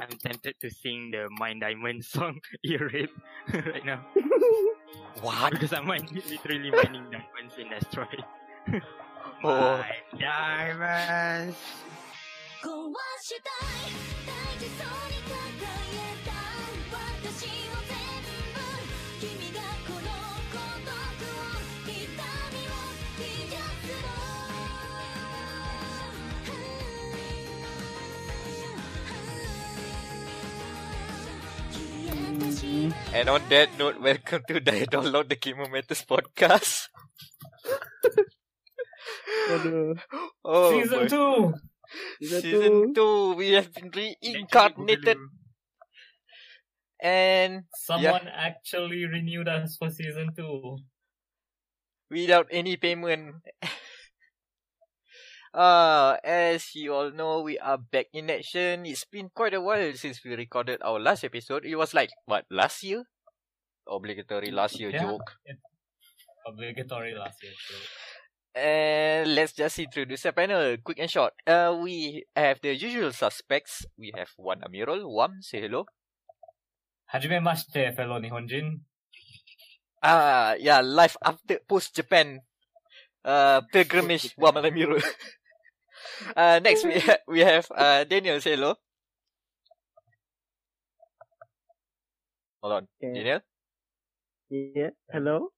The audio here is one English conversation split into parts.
I'm tempted to sing the Mind Diamond song Ear Rape right now What? because I'm min- literally mining diamonds in Asteroid. Oh. My diamonds. And on that note, welcome to the Download the Gamer Matters podcast. Oh, Season boy. 2! Season Season two. 2, we have been reincarnated and Someone actually renewed us for season 2. without any payment. Uh, as you all know, we are back in action. It's been quite a while since we recorded our last episode. It was like, what, last year? Obligatory last year Yeah. joke. Obligatory last year. So. And let's just introduce the panel, quick and short. Uh, we have the usual suspects. We have one Amiral. Wam, say hello. Hajime mashite, fellow Nihonjin. Ah, yeah, life after post Japan. Uh, pilgrimage. Wam Amiral. uh, next we ha- we have uh Daniel. Say hello. Hold on, Okay. Daniel. Yeah. Hello.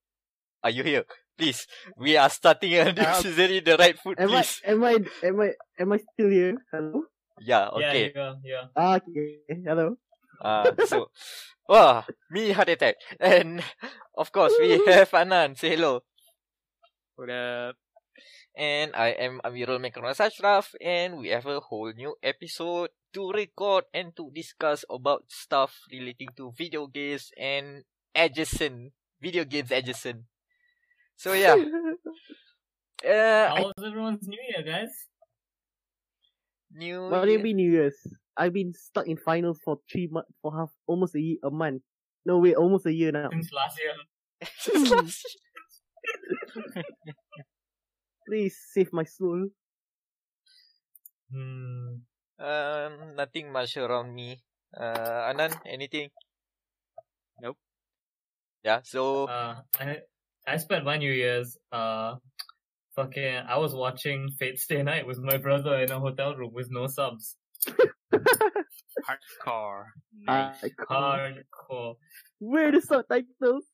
Are you here? Please, we are starting a new Um, season in the right foot, Am I please. am I am I am I still here? Hello. Yeah, Yeah, okay. yeah, yeah. Ah, okay. Hello. Uh, so, wow, me heart attack. And, of course, we have Anan. Say hello. What up? And I am Amirul Mekronas Ashraf. And we have a whole new episode to record and to discuss about stuff relating to video games and adjacent, video games adjacent. So, yeah. Uh, How I, everyone's New Year, guys? new what do you year- mean New Year's? I've been stuck in finals for three months, for half, almost a year, a month. No, wait, almost a year now. Since last year. Since last Please save my soul. Hmm. Um, nothing much around me. Uh, Anan, anything? Nope. Yeah, so Uh, I, I spent my New Year's, uh, fucking, I was watching Fate Stay Night with my brother in a hotel room with no subs. Hardcore. Nice. Hardcore. where are the subtitles?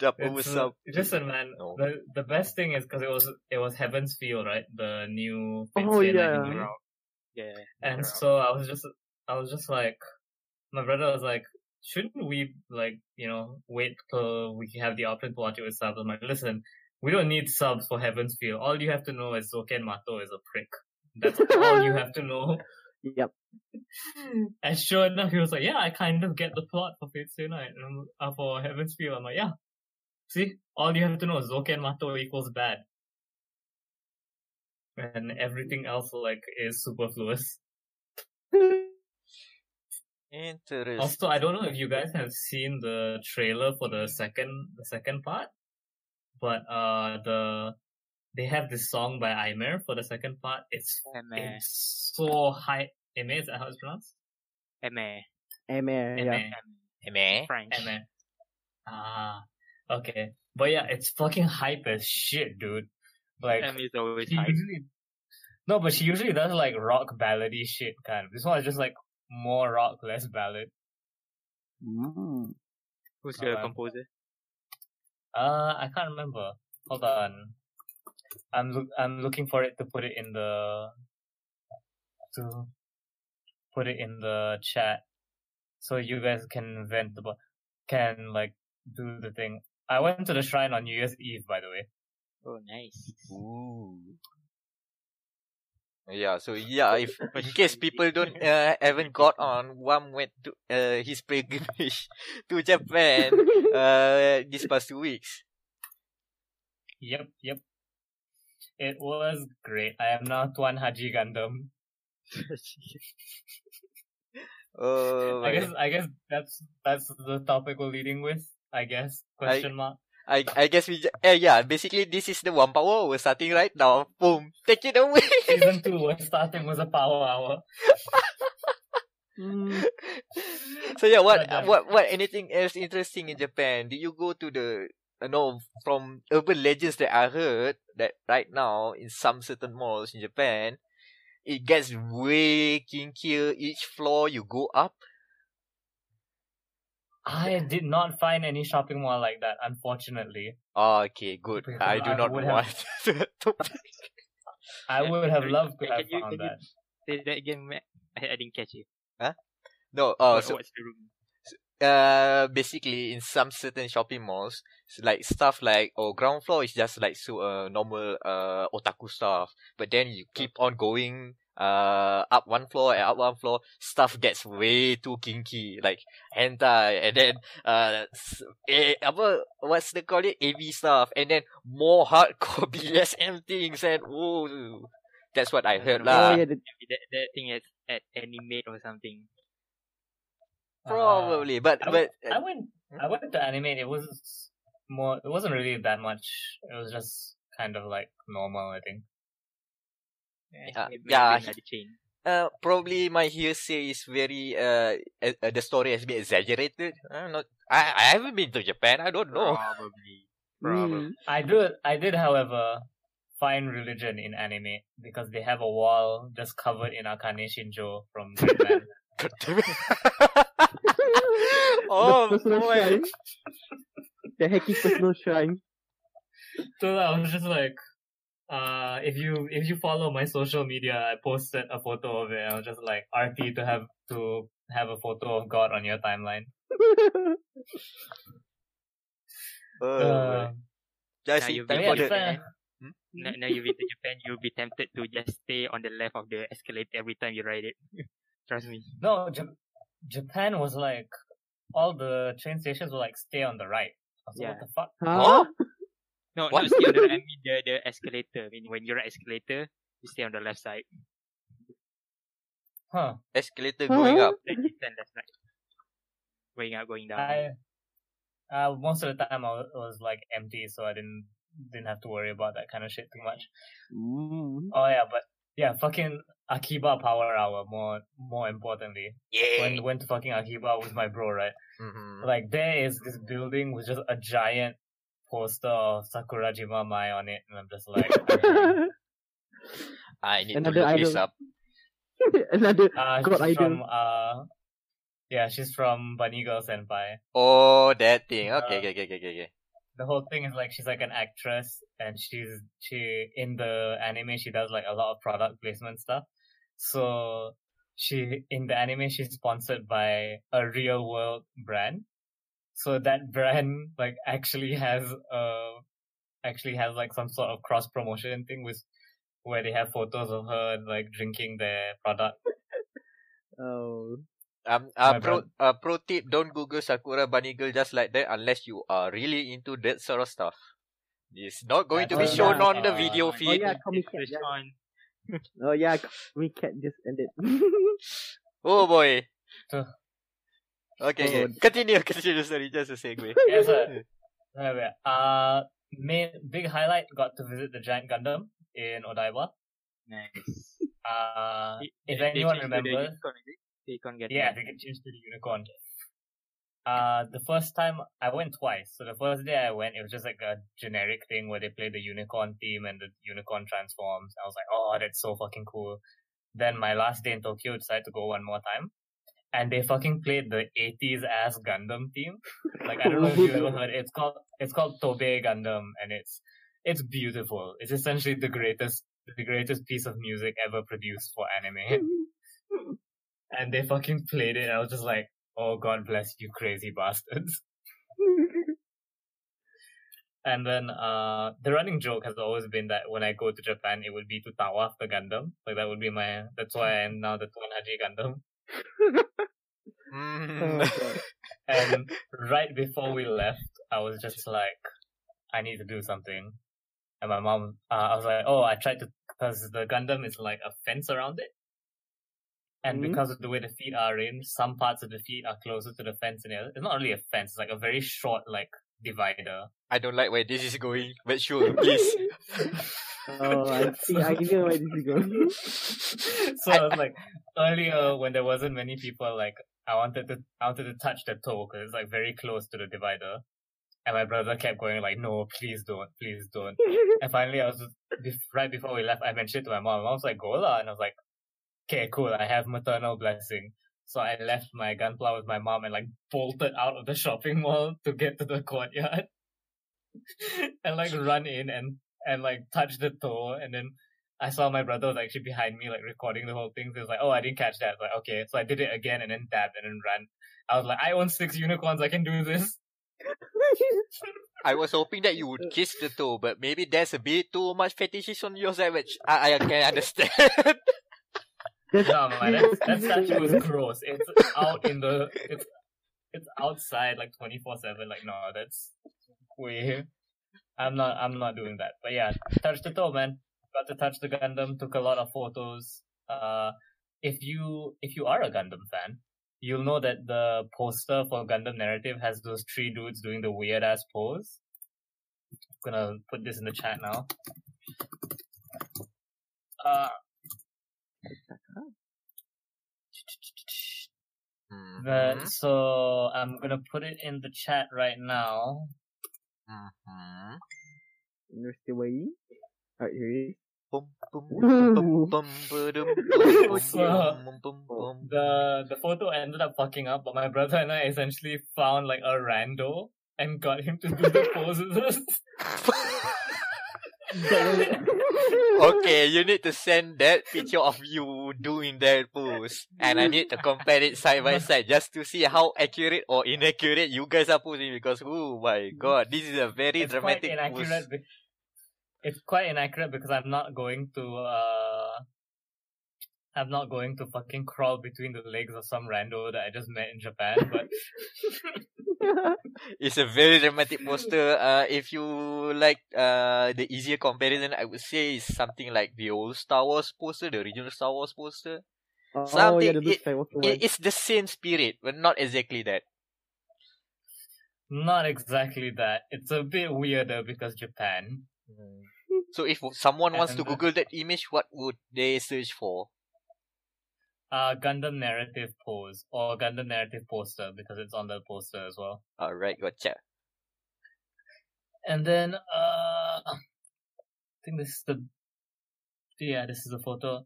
Dub over It's, sub. Listen, man. No. The the best thing is because it was it was Heaven's Feel, right? The new. Fate Oh, Stay Night yeah. Yeah. And so I was just I was just like, my brother was like, shouldn't we like you know wait till we have the option to watch it with subs? I'm like, listen, we don't need subs for Heaven's Feel. All you have to know is Zouken Matou is a prick. That's all you have to know. Yep. And sure enough, he was like, yeah, I kind of get the plot for Fate Stay Night and I'm- uh, for Heaven's Feel. I'm like, yeah. See, all you have to know is Zouken Matou equals bad. And everything else like is superfluous. Interesting. Also, I don't know if you guys have seen the trailer for the second the second part, but uh the they have this song by Aimer for the second part. It's Eme. it's so high. Aimer is that how it's pronounced? Eme. Amen. Yeah. Aimer. Meh. French. Aimer. Ah, okay. But yeah, it's fucking hype as shit, dude. Like Eme is always she hype. usually no, but she usually does like rock ballady shit kind of. This one is just like more rock, less ballad. Mm. Who's your Uh, composer? Uh, I can't remember. Hold on. I'm look. I'm looking for it to put it in the to put it in the chat, so you guys can vent the can like do the thing. I went to the shrine on New Year's Eve, by the way. Oh, nice. Ooh. Yeah, so yeah, if in case people don't uh, haven't got on, Wam went to uh, his pilgrimage to Japan uh, these past two weeks. Yep, yep. It was great. I am now Tuan Haji Gundam. Oh, I guess I guess that's that's the topic we're leading with. I guess question mark. I I guess we eh, yeah basically this is the one power we're starting right now. Boom, take it away. Season two was starting was a power hour. Mm, so yeah, what uh, what what anything else interesting in Japan? Did you go to the uh, know from urban legends that I heard that right now in some certain malls in Japan, it gets way kinkier each floor you go up. I did not find any shopping mall like that, unfortunately. Oh, okay, good. Because I do I not want have- to. I Yeah, would have loved to have you- found can you- that. Say that again, Matt. I, I didn't catch you. no, oh, What- so what's the room? uh basically in some certain shopping malls like stuff like oh ground floor is just like so uh normal uh otaku stuff but then you keep on going uh up one floor and up one floor stuff gets way too kinky like hentai and then uh eh, apa what's they call it AV stuff and then more hardcore BSM things and oh that's what I heard Oh, lah oh yeah, the, that, that thing is at animate or something. probably but I, but w- I went. I went to animate. It was more. It wasn't really that much. It was just kind of like normal. I think. Yeah, maybe yeah, another chain. Uh, probably my hearsay is very uh, uh, uh, the story has been exaggerated. I'm not. I I haven't been to Japan. I don't know. Probably. Probably. mm, I do. I did, however, find religion in anime because they have a wall just covered in Akane Shinjo from Gridman. God damn it. oh the personal boy. shrine. The hacky personal shrine. so I was just like, uh, if you if you follow my social media, I posted a photo of it. I was just like, RT to have to have a photo of God on your timeline. Oh, Uh, boy. Just Now you've time but been yeah, for. Japan, Hmm? Now, now you've been to Japan, you'll be tempted to just stay on the left of the escalator every time you ride it. Trust me. no, J- Japan was like all the train stations were like stay on the right. I was like, Yeah. what the fuck? huh? No, What? not stay on the right. I mean the, the escalator. I mean when you're at escalator, you stay on the left side. Huh? Escalator going up. Then you stand left side. Going up, going down. I uh, most of the time I was, was like empty, so I didn't didn't have to worry about that kind of shit too much. Mm. Oh yeah, but yeah, fucking Akiba Power Hour. More more importantly, Yeah. when went to fucking Akiba with my bro, right? Mhm. Like there is this building with just a giant poster of Sakurajima Mai on it, and I'm just like, okay. I need Another to look this idol. up. Another uh, God she's idol. from uh, yeah, she's from Bunny Girl Senpai. Oh, that thing. Okay, Uh, okay, okay, okay, okay. the whole thing is like she's like an actress and she's she in the anime she does like a lot of product placement stuff. So she in the anime she's sponsored by a real world brand. So that brand like actually has uh actually has like some sort of cross promotion thing with where they have photos of her like drinking their product. oh. Um, uh, My pro, bad. uh, pro tip: Don't Google Sakura Bunny Girl just like that unless you are really into that sort of stuff. It's not going to be That's shown right. on the Uh, video oh, Oh feed. yeah, Comic It's Cat. Yeah. on. Oh yeah, Comiket just ended. Oh boy. So- Okay, okay. Continue, continue. Sorry, just a segue. Yes, sir. Anyway, uh, main big highlight got to visit the giant Gundam in Odaiba. Nice. Uh, if they anyone changed to the remembers, unicorn, is? They can't get yeah, they can change to the unicorn. Uh, the first time I went twice. So the first day I went, it was just like a generic thing where they played the unicorn theme and the unicorn transforms. I was like, oh, that's so fucking cool. Then my last day in Tokyo, decided to go one more time. And they fucking played the 80s ass Gundam theme. Like, I don't know if you've ever heard. It's called, it's called Tobe Gundam and it's, it's beautiful. It's essentially the greatest, the greatest piece of music ever produced for anime. and they fucking played it. And I was just like, oh, God bless you crazy bastards. And then uh, the running joke has always been that when I go to Japan, it would be to tawaf the Gundam. Like that would be my. That's why I'm now the Tuan Haji Gundam. Oh, Mm. God. And right before we left, I was just like, I need to do something. And my mom, uh, I was like, oh, I tried to, because the Gundam is like a fence around it. And Mhm. because of the way the feet are arranged, some parts of the feet are closer to the fence and the other. It's not really a fence, it's like a very short, like, divider. I don't like where this is going, but sure, please. Oh, I see. I know where this is going. so I was like earlier when there wasn't many people, like I wanted to I wanted to touch the toe because it's like very close to the divider, and my brother kept going like, "No, please don't, please don't." and finally, I was just, right before we left, I mentioned it to my mom. My mom was like, "Go lah," and I was like, "Okay, cool. I have maternal blessing." So I left my gunpla with my mom and like bolted out of the shopping mall to get to the courtyard, and like run in and and like touch the toe, and then I saw my brother was actually behind me, like recording the whole thing. So he was like, "Oh, I didn't catch that." Like, "Okay." So I did it again, and then dabbed, and then ran. I was like, "I own six unicorns. I can do this." I was hoping that you would kiss the toe, but maybe there's a bit too much fetishes on your side, which I, I can understand. No, man, that, that statue was gross. It's out in the, it's, it's outside like twenty four seven. Like, no, that's way. I'm not, I'm not doing that. But yeah, touch the toe, man. Got to touch the Gundam. Took a lot of photos. Uh, if you, if you are a Gundam fan, you'll know that the poster for Gundam Narrative has those three dudes doing the weird ass pose. I'm gonna put this in the chat now. Uh, The, Mhm, so I'm gonna put it in the chat right now. Mhm. Where's the way? Alright, here it is. The the photo ended up fucking up, but my brother and I essentially found like a rando and got him to do the poses. Okay, you need to send that picture of you doing that pose, and I need to compare it side by side just to see how accurate or inaccurate you guys are posing. Because oh my god, this is a very it's quite dramatic inaccurate. pose. be- It's quite inaccurate because I'm not going to uh I'm not going to fucking crawl between the legs of some rando that I just met in Japan, but It's a very dramatic poster. Uh, if you like uh the easier comparison, I would say is something like the old Star Wars poster, the original Star Wars poster. oh, Something- yeah, the it- It, it's the same spirit, but not exactly that. not exactly that. It's a bit weirder because Japan. So if someone wants to uh, Google that image, what would they search for? Uh Gundam narrative pose or Gundam narrative poster because it's on the poster as well. Alright, gotcha. And then uh I think this is the yeah, this is the photo.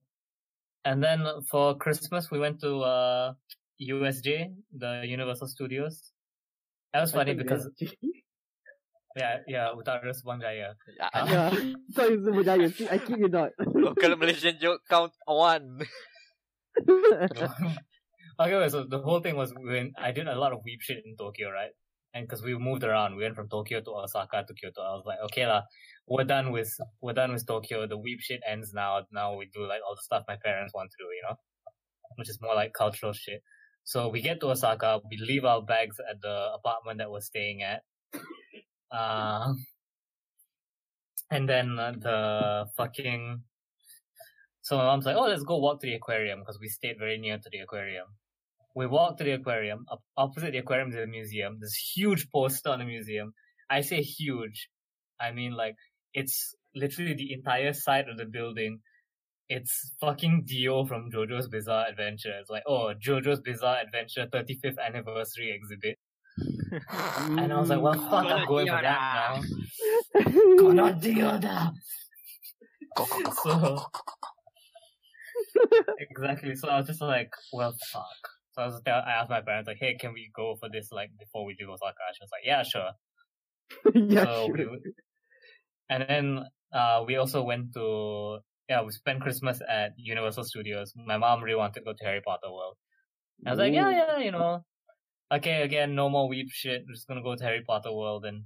And then for Christmas we went to uh USJ, the Universal Studios. That was funny because yeah, yeah, Utara Subang Jaya. Ah, yeah, sorry, Zuma Jaya. See, I kid you not. Local Malaysian joke count one. okay, so the whole thing was when I did a lot of weep shit in Tokyo, right? And because we moved around, we went from Tokyo to Osaka to Kyoto. I was like, okay lah, we're done with we're done with Tokyo. The weep shit ends now. Now we do like all the stuff my parents want to do, you know, which is more like cultural shit. So we get to Osaka, we leave our bags at the apartment that we're staying at. Uh, and then uh, the fucking so my mom's like, oh, let's go walk to the aquarium because we stayed very near to the aquarium. We walk to the aquarium. Up opposite the aquarium is a museum. There's a huge poster on the museum. I say huge. I mean like it's literally the entire side of the building. It's fucking Dio from JoJo's Bizarre Adventure. It's like, oh, JoJo's Bizarre Adventure 35th anniversary exhibit. And I was like, well, fuck, I'm going for that now. Kono Dio da! So, exactly. So I was just like, well, fuck. So I was I asked my parents like, hey, can we go for this like before we do Osaka? She was like, yeah, sure. yeah, so sure. we, and then uh, we also went to yeah, we spent Christmas at Universal Studios. My mom really wanted to go to Harry Potter World. I was like, yeah, yeah, you know, okay, again, no more weep shit. We're just gonna go to Harry Potter World and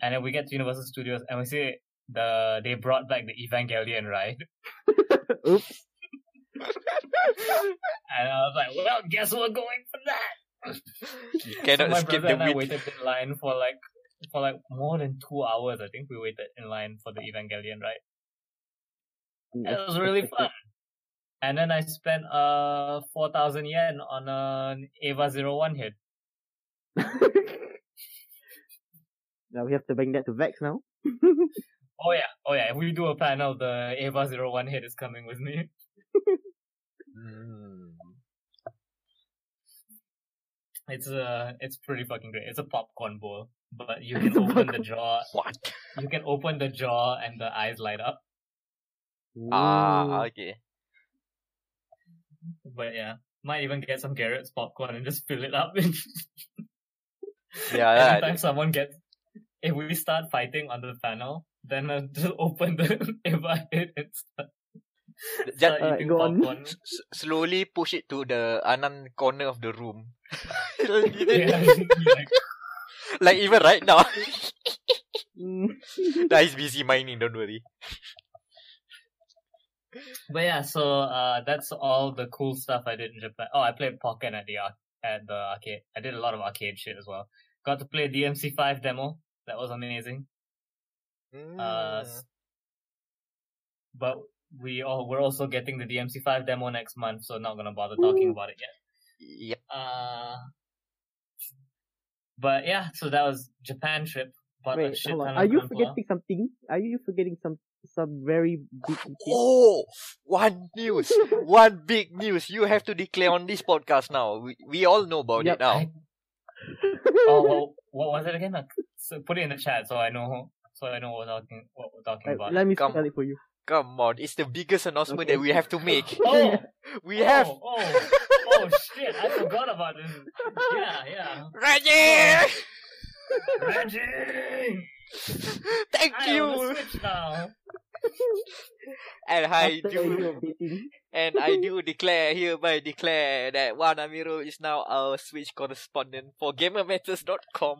and then we get to Universal Studios and we see the they brought back the Evangelion ride. Oops. And I was like, well, guess we're going for that. You So my skip brother the and I waited in line for like for like more than two hours. I think we waited in line for the Evangelion ride. It was really fun. And then I spent uh four thousand yen on an Eva Zero One hit. Now we have to bring that to Vex now. Oh yeah, oh yeah. If we do a panel, the Eva 01 hit is coming with me. Mm. It's uh, it's pretty fucking great. It's a popcorn bowl, but you can open the jaw. What? You can open the jaw and the eyes light up. Ah, Ooh. okay. But yeah, might even get some Garrett's popcorn and just fill it up. Yeah, Anytime yeah. someone gets, if we start fighting on the panel, then uh, just open the Eva hit and start, Just start Alright, eating go on. popcorn. s- slowly push it to the Anand corner of the room. yeah, like, like even right now. Mm. nah, he's busy mining, don't worry. But yeah, so uh, that's all the cool stuff I did in Japan. Oh, I played Pokken at the ar- at the arcade. I did a lot of arcade shit as well. Got to play DMC5 demo. That was amazing. Uh, Mm. s- but we all we're also getting the DMC5 demo next month, so not gonna bother talking about it yet. Yep. Uh, but yeah, so that was Japan trip. But Wait, shit hold on. Are you Gunpla. forgetting something? Are you forgetting some some very big detail? Oh, one news, one big news. You have to declare on this podcast now. We we all know about Yep. it now. I- oh, well, what was it again? Uh, So put it in the chat so I know so I know what we're talking what we're talking about. let me Come. spell it for you. Come on, it's the biggest announcement Okay. that we have to make. Oh, We oh, have Oh, oh shit! I forgot about this. Yeah, yeah. Reggie. Reggie, Thank I you. a Switch now. And I After a year do, and I do declare hereby declare that Wam Amiral is now our Switch correspondent for GamerMatters.com.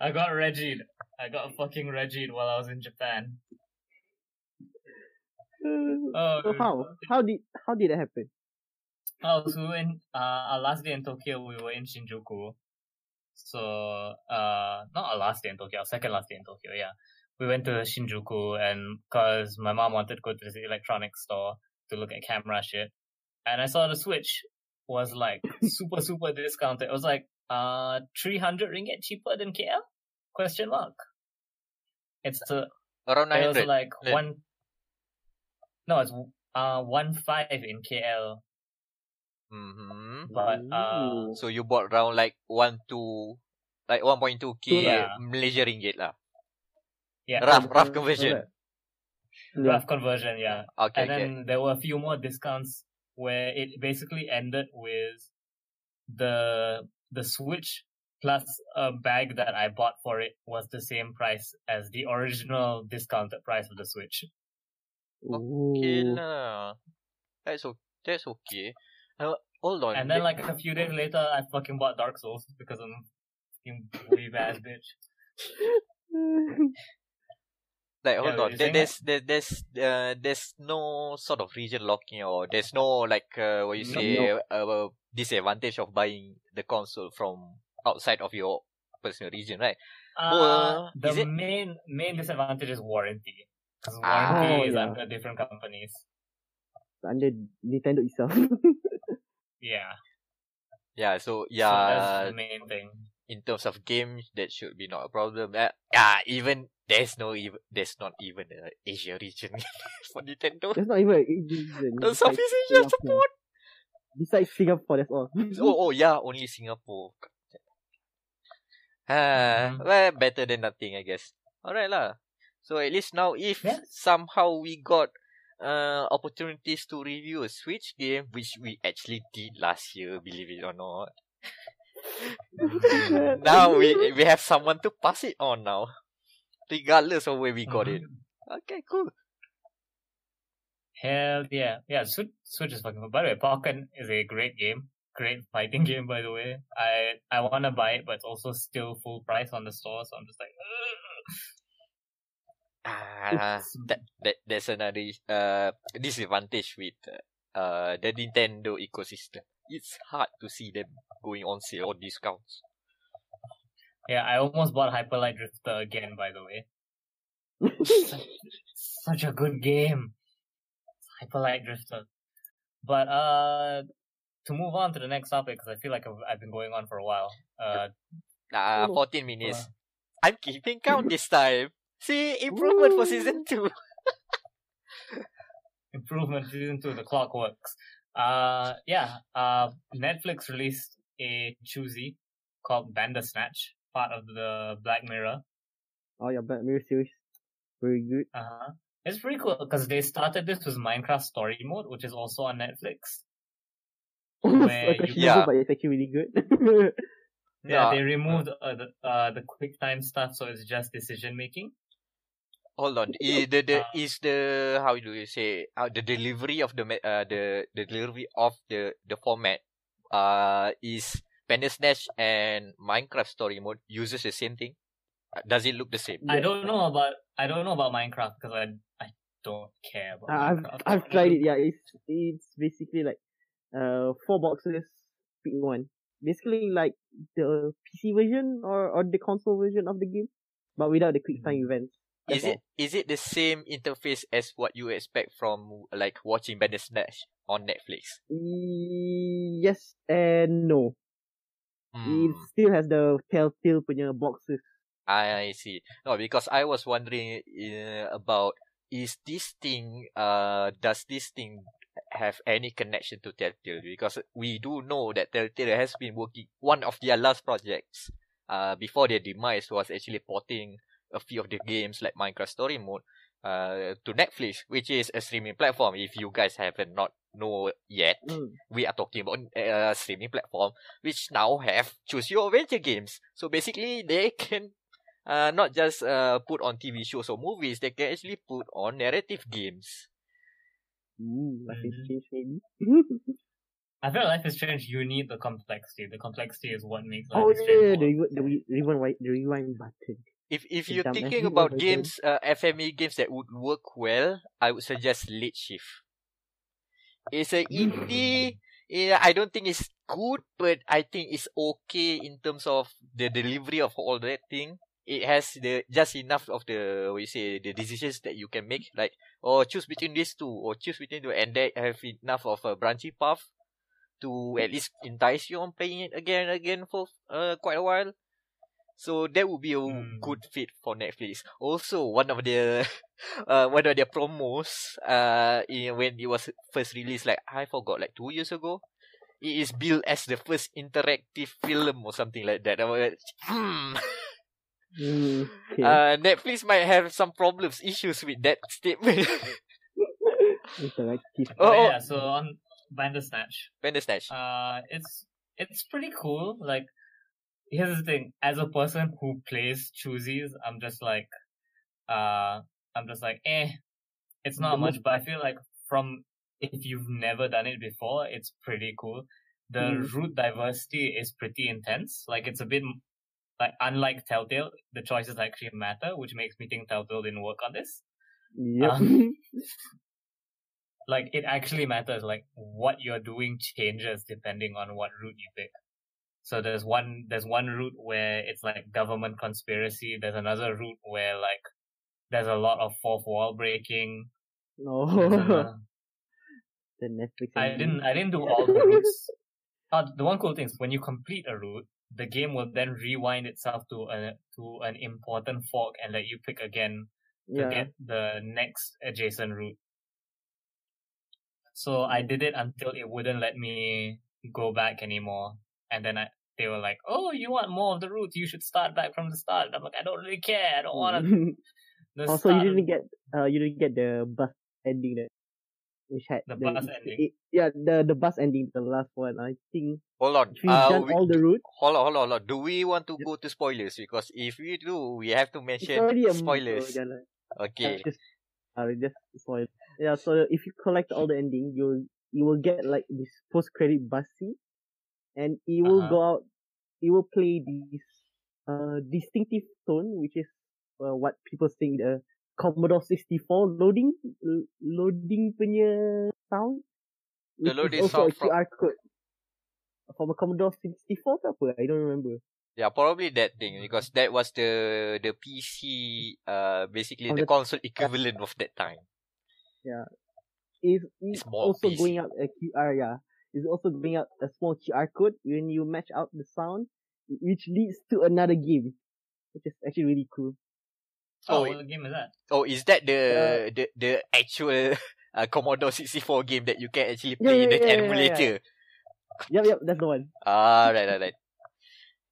I got Reggie. I got a fucking Reggie while I was in Japan. Oh, so how? How did how did that happen? Oh, so we were in uh, our last day in Tokyo, we were in Shinjuku. So, uh, not our last day in Tokyo, our second last day in Tokyo, yeah. We went to Shinjuku and cause my mom wanted to go to this electronics store to look at camera shit. And I saw the Switch was like super, super discounted. It was like, uh, 300 ringgit cheaper than KL? Question mark. It's uh, Around it was like Like- one, no, it's, uh, one five in KL. Mm-hmm. But, uh, So you bought around like 1 to, like 1.2k Yeah. Malaysia ringgit lah. yeah. Rough, rough conversion. Yeah. rough conversion, yeah. Okay, and okay. then there were a few more discounts where it basically ended with the the Switch plus a bag that I bought for it was the same price as the original discounted price of the Switch. Okay Ooh. lah. That's okay. That's okay. Uh, hold on. And then like a few days later, I fucking bought Dark Souls because I'm fucking weeb ass bitch. like hold were on. you There, there's there, there's uh, there's no sort of region locking or there's no like uh, what you No. say uh, disadvantage of buying the console from outside of your personal region, right? Uh, Well, the is it- main main disadvantage is warranty. Because Ah. warranty is yeah. under different companies. Under Nintendo itself. Yeah. Yeah. So So that's yeah, the main thing. in terms of games, that should be not a problem. Uh, yeah, even there's no even there's not even a Asia region for Nintendo. There's not even a reason. Uh, Southeast Asia support. Besides Singapore, that's all. Oh, oh yeah, only Singapore. Ah, well, better than nothing, I guess. Alright lah. So at least now, if Yeah. somehow we got uh opportunities to review a Switch game, which we actually did last year, believe it or not. now we we have someone to pass it on now, regardless of where we got it. Mhm. Okay, cool. Hell yeah. Yeah, Switch, Switch is fucking cool. By the way, Pokken is a great game. Great fighting game, by the way. I, I want to buy it, but it's also still full price on the store, so I'm just like, "Ugh." Ah, that that that's another uh disadvantage with uh the Nintendo ecosystem. It's hard to see them going on sale or discounts. yeah, I almost bought Hyper Light Drifter again, by the way. Such a good game. Hyper Light Drifter. But, uh, to move on to the next topic, because I feel like I've, I've been going on for a while. Uh, Uh, Oh. 14 minutes. I'm keeping count this time. See, improvement for season two. improvement season two, the clock works. Uh, yeah. Uh, Netflix released a choosy called Bandersnatch, part of the Black Mirror. Oh yeah, Black Mirror series. Very good. Uh huh. It's pretty cool because they started this with Minecraft Story Mode, which is also on Netflix. Where you- Yeah. but it's actually really good. Yeah, No, they removed uh, the uh, the QuickTime stuff, so it's just decision making. Hold on. I, the the Uh, is the how do you say uh, the delivery of the uh, the the delivery of the the format uh is Bandersnatch and Minecraft Story Mode uses the same thing. Uh, Does it look the same? I don't know about I don't know about Minecraft because I I don't care about I've Minecraft. I've tried it. Yeah, it's it's basically like uh four boxes, pick one. Basically like the PC version or or the console version of the game, but without the quick time Mhm. events. Is it is it the same interface as what you expect from like watching Bandersnatch on Netflix? Yes and no. It Hmm, still has the Telltale punya boxes. I see. No, because I was wondering uh, about is this thing uh does this thing have any connection to Telltale? Because we do know that Telltale has been working one of their last projects uh before their demise was actually porting a few of the games like Minecraft Story Mode uh to Netflix, which is a streaming platform. If you guys haven't not know yet, Mm. we are talking about a streaming platform which now have choose your adventure games. So basically, they can uh, not just uh, put on TV shows or movies, they can actually put on narrative games. Mm, life is changed maybe. I feel Life is Strange. You need the complexity. The complexity is what makes Life oh is yeah, yeah, Strange. the the rewind the rewind button. If if you're dumb thinking about games, uh, FMV games that would work well, I would suggest Late Shift. It's a indie. Yeah, I don't think it's good, but I think it's okay in terms of the delivery of all that thing. It has the just enough of the what you say the decisions that you can make, like or choose between these two, or choose between two, and they have enough of a branching path to at least entice you on playing it again and again for uh, quite a while. So that would be a Mm. good fit for Netflix. Also, one of the uh one of their promos uh in, when it was first released, like I forgot, like two years ago, it is billed as the first interactive film or something like that. I was, hmm. Mm, okay. Uh, Netflix might have some problems, issues with that statement. Interactive. oh, oh. yeah, so on Bandersnatch, Bandersnatch. uh, it's it's pretty cool. Like, here's the thing: as a person who plays choosies, I'm just like, uh, I'm just like, eh, it's not much. But I feel like from if you've never done it before, it's pretty cool. The Mhm. route diversity is pretty intense. Like, it's a bit like unlike Telltale, the choices actually matter, which makes me think Telltale didn't work on this. Yep. Um, like it actually matters like what you're doing changes depending on what route you pick so there's one there's one route where it's like government conspiracy there's another route where like there's a lot of fourth wall breaking no. the Netflix. i didn't i didn't do all the routes uh, the one cool thing is when you complete a route the game will then rewind itself to a to an important fork and let you pick again to Yeah. get the next adjacent route. So I did it until it wouldn't let me go back anymore. And then I, they were like, "Oh, you want more of the route? You should start back from the start." And I'm like, "I don't really care. I don't want to." also, you didn't get uh you didn't get the bus ending that which had The bus it- ending? it- yeah, the the bus ending, the last one. I think Hold on. we've Uh, done we- all the routes, hold on, hold on, hold on. Do we want to go to spoilers? Because if we do, we have to it's mention already a spoilers. So, jangan- Okay. uh, just uh, just spoil. Yeah, so if you collect all the ending, you'll you will get like this post credit bus scene, and it will Uh-huh. go out. It will play this uh distinctive tone, which is uh, what people think the Commodore 64 loading l- loading punya sound. The loading sound from- QR code from a Commodore 64 ke apa? I don't remember. Yeah, probably that thing because that was the the PC uh basically the the- console equivalent of that time. Yeah. Is it's It's also PC. going out a QR, yeah. It's also going out a small QR code when you match out the sound, which leads to another game. which is actually really cool. Oh, Oh, what game is that? Oh, is that the Uh, the the actual uh, Commodore 64 game that you can actually Yeah, play in yeah, the yeah, yeah, yeah. emulator? Yep, yep, that's the one. Ah, right, right, right.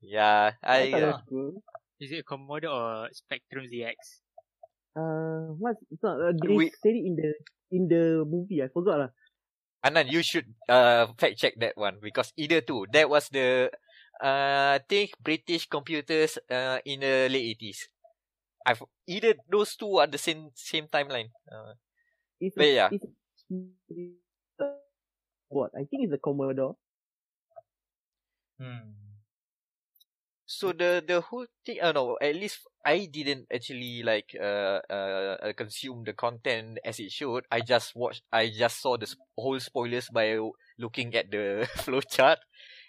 Yeah, I I uh, that was cool. Is it a Commodore or Spectrum ZX? Uh, what? It's not. Uh, they We- said it in the in the movie. I forgot lah. Anan, you should uh fact check that one because either two. That was the uh I think British computers uh in the late eighties. I've either those two are the same same timeline. Uh, It's But yeah. It's, uh, what? I think it's the Commodore. Hmm. so the the whole thing, uh, no, at least I didn't actually like uh, uh uh, consume the content as it should. I just watched. I just saw the whole spoilers by looking at the flowchart.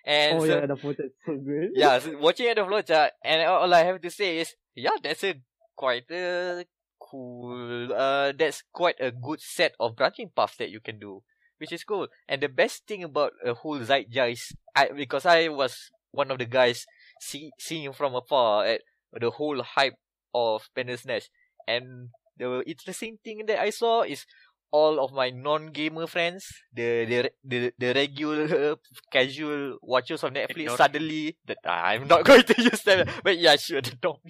And oh so, yeah, the is so good. yeah, so watching at the flowchart, and all I have to say is, yeah, that's a quite a cool. Uh, that's quite a good set of branching paths that you can do, which is cool. And the best thing about a whole zeitgeist, I because I was one of the guys see, seeing from afar at the whole hype of Bandersnatch, and the interesting thing that I saw is all of my non-gamer friends, the the the, the regular casual watchers of Netflix suddenly that I'm not going to use that, but yeah, sure, the norm.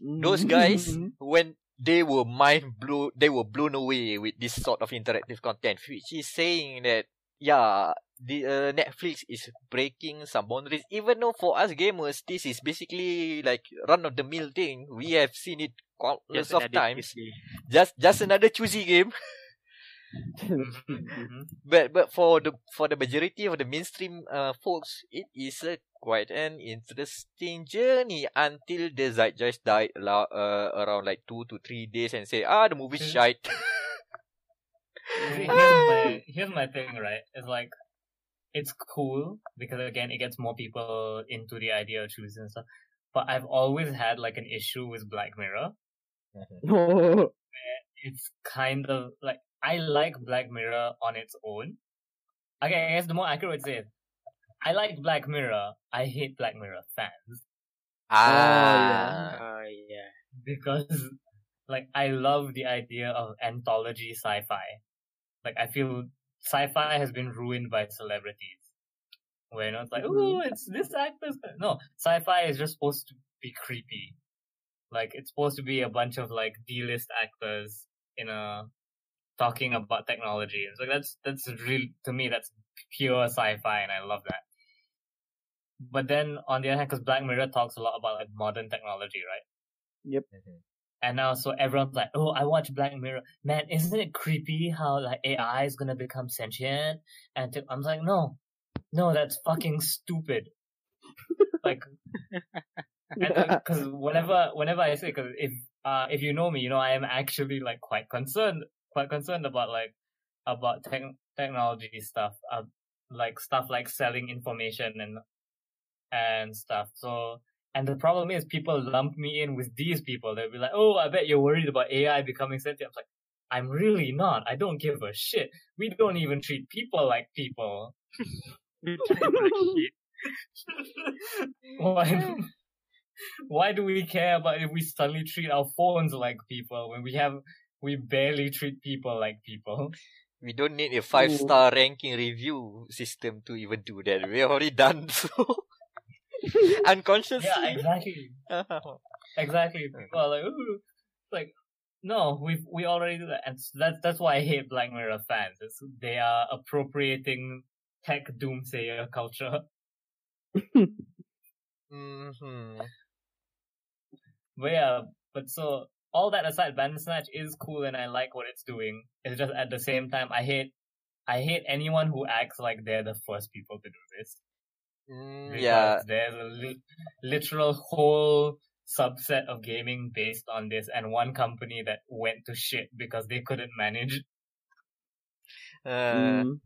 Those guys when they were mind blown, they were blown away with this sort of interactive content, which is saying that yeah, the uh, Netflix is breaking some boundaries. Even though for us gamers, this is basically like run of the mill thing. We have seen it countless Just of times. PC. Just just another choosy game. Mhm. But but for the for the majority of the mainstream uh, folks, it is a quite an interesting journey until the zeitgeist died allow, uh, around like two to three days and say ah the movie's Mhm. shite. Here's my here's my thing, right? It's like it's cool because again, it gets more people into the idea of choosing stuff. But I've always had like an issue with Black Mirror. It's kind of like I like Black Mirror on its own. Okay, I guess the more accurate way to say it, I like Black Mirror. I hate Black Mirror fans ah, Oh yeah. because like I love the idea of anthology sci-fi. Like I feel sci-fi has been ruined by celebrities. Where you know, it's like, oh, it's this actor's no sci-fi is just supposed to be creepy. Like it's supposed to be a bunch of like D-list actors in a talking about technology. It's like that's that's real to me. That's pure sci-fi, and I love that. But then on the other hand, because Black Mirror talks a lot about like modern technology, right? Mm-hmm. And now, so everyone's like, "Oh, I watch Black Mirror. Man, isn't it creepy how like AI is gonna become sentient?" And to- I'm like, "No, no, that's fucking stupid." like, because whenever, whenever I say, because if uh if you know me, you know I am actually like quite concerned, quite concerned about like about tech technology stuff, uh, like stuff like selling information and and stuff. So and the problem is people lump me in with these people. They'll be like, oh, I bet you're worried about AI becoming sentient. I'm like, I'm really not. I don't give a shit. We don't even treat people like people. Shit. why, why do we care about if we suddenly treat our phones like people when we have, we barely treat people like people? we don't need a five star ranking review system to even do that. We have already done so unconsciously. Yeah, exactly. Exactly. People are like, Ooh. like, no, we we already do that, and that's that's why I hate Black Mirror fans. It's, they are appropriating tech doomsayer culture. hmm But yeah, but so all that aside, Bandersnatch is cool, and I like what it's doing. It's just at the same time, I hate I hate anyone who acts like they're the first people to do this. Mm, Because yeah, there's a li- literal whole subset of gaming based on this, and one company that went to shit because they couldn't manage. uh, Mm.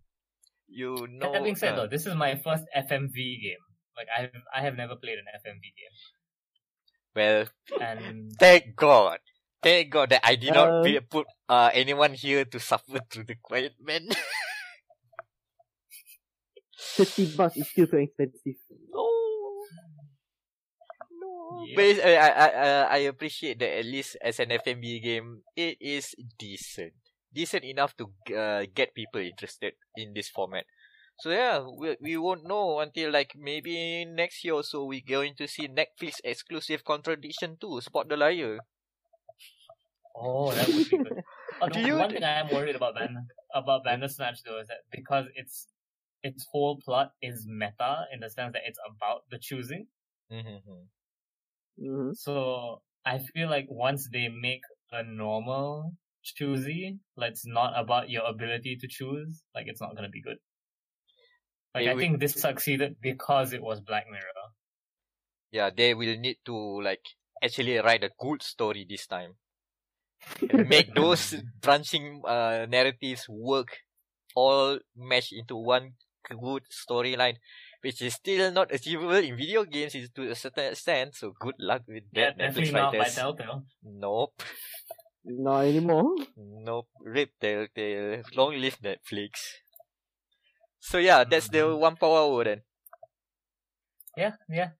you know. that being said, uh, though, this is my first FMV game. Like I have, I have never played an FMV game, well, and thank God. Thank God that I did not Uh, be, put uh, anyone here to suffer through the quiet man. Thirty bucks is still too expensive. no. No. But it's, uh, I I I- I appreciate that at least as an FMV game, it is decent, decent enough to uh, get people interested in this format. So yeah, we we won't know until like maybe next year or so we're going to see Netflix exclusive Contradiction 2, Spot the Liar. Oh, that would be good. Oh, Do you- one thing I am worried about Ban about Bandersnatch though is that because it's its whole plot is meta in the sense that it's about the choosing. Mm-hmm. hmm So I feel like once they make a normal choosy, like it's not about your ability to choose, like it's not gonna be good. Like They I will- think this succeeded because it was Black Mirror. Yeah, they will need to like actually write a good story this time. Make those branching uh, narratives work all mesh into one good storyline, which is still not achievable in video games is to a certain extent. So good luck with Yeah, that, definitely Netflix not by. Telltale. Nope, Not anymore. nope. Rip Telltale. Long live Netflix. So yeah, that's the Mhm. one power hour then. Yeah, yeah.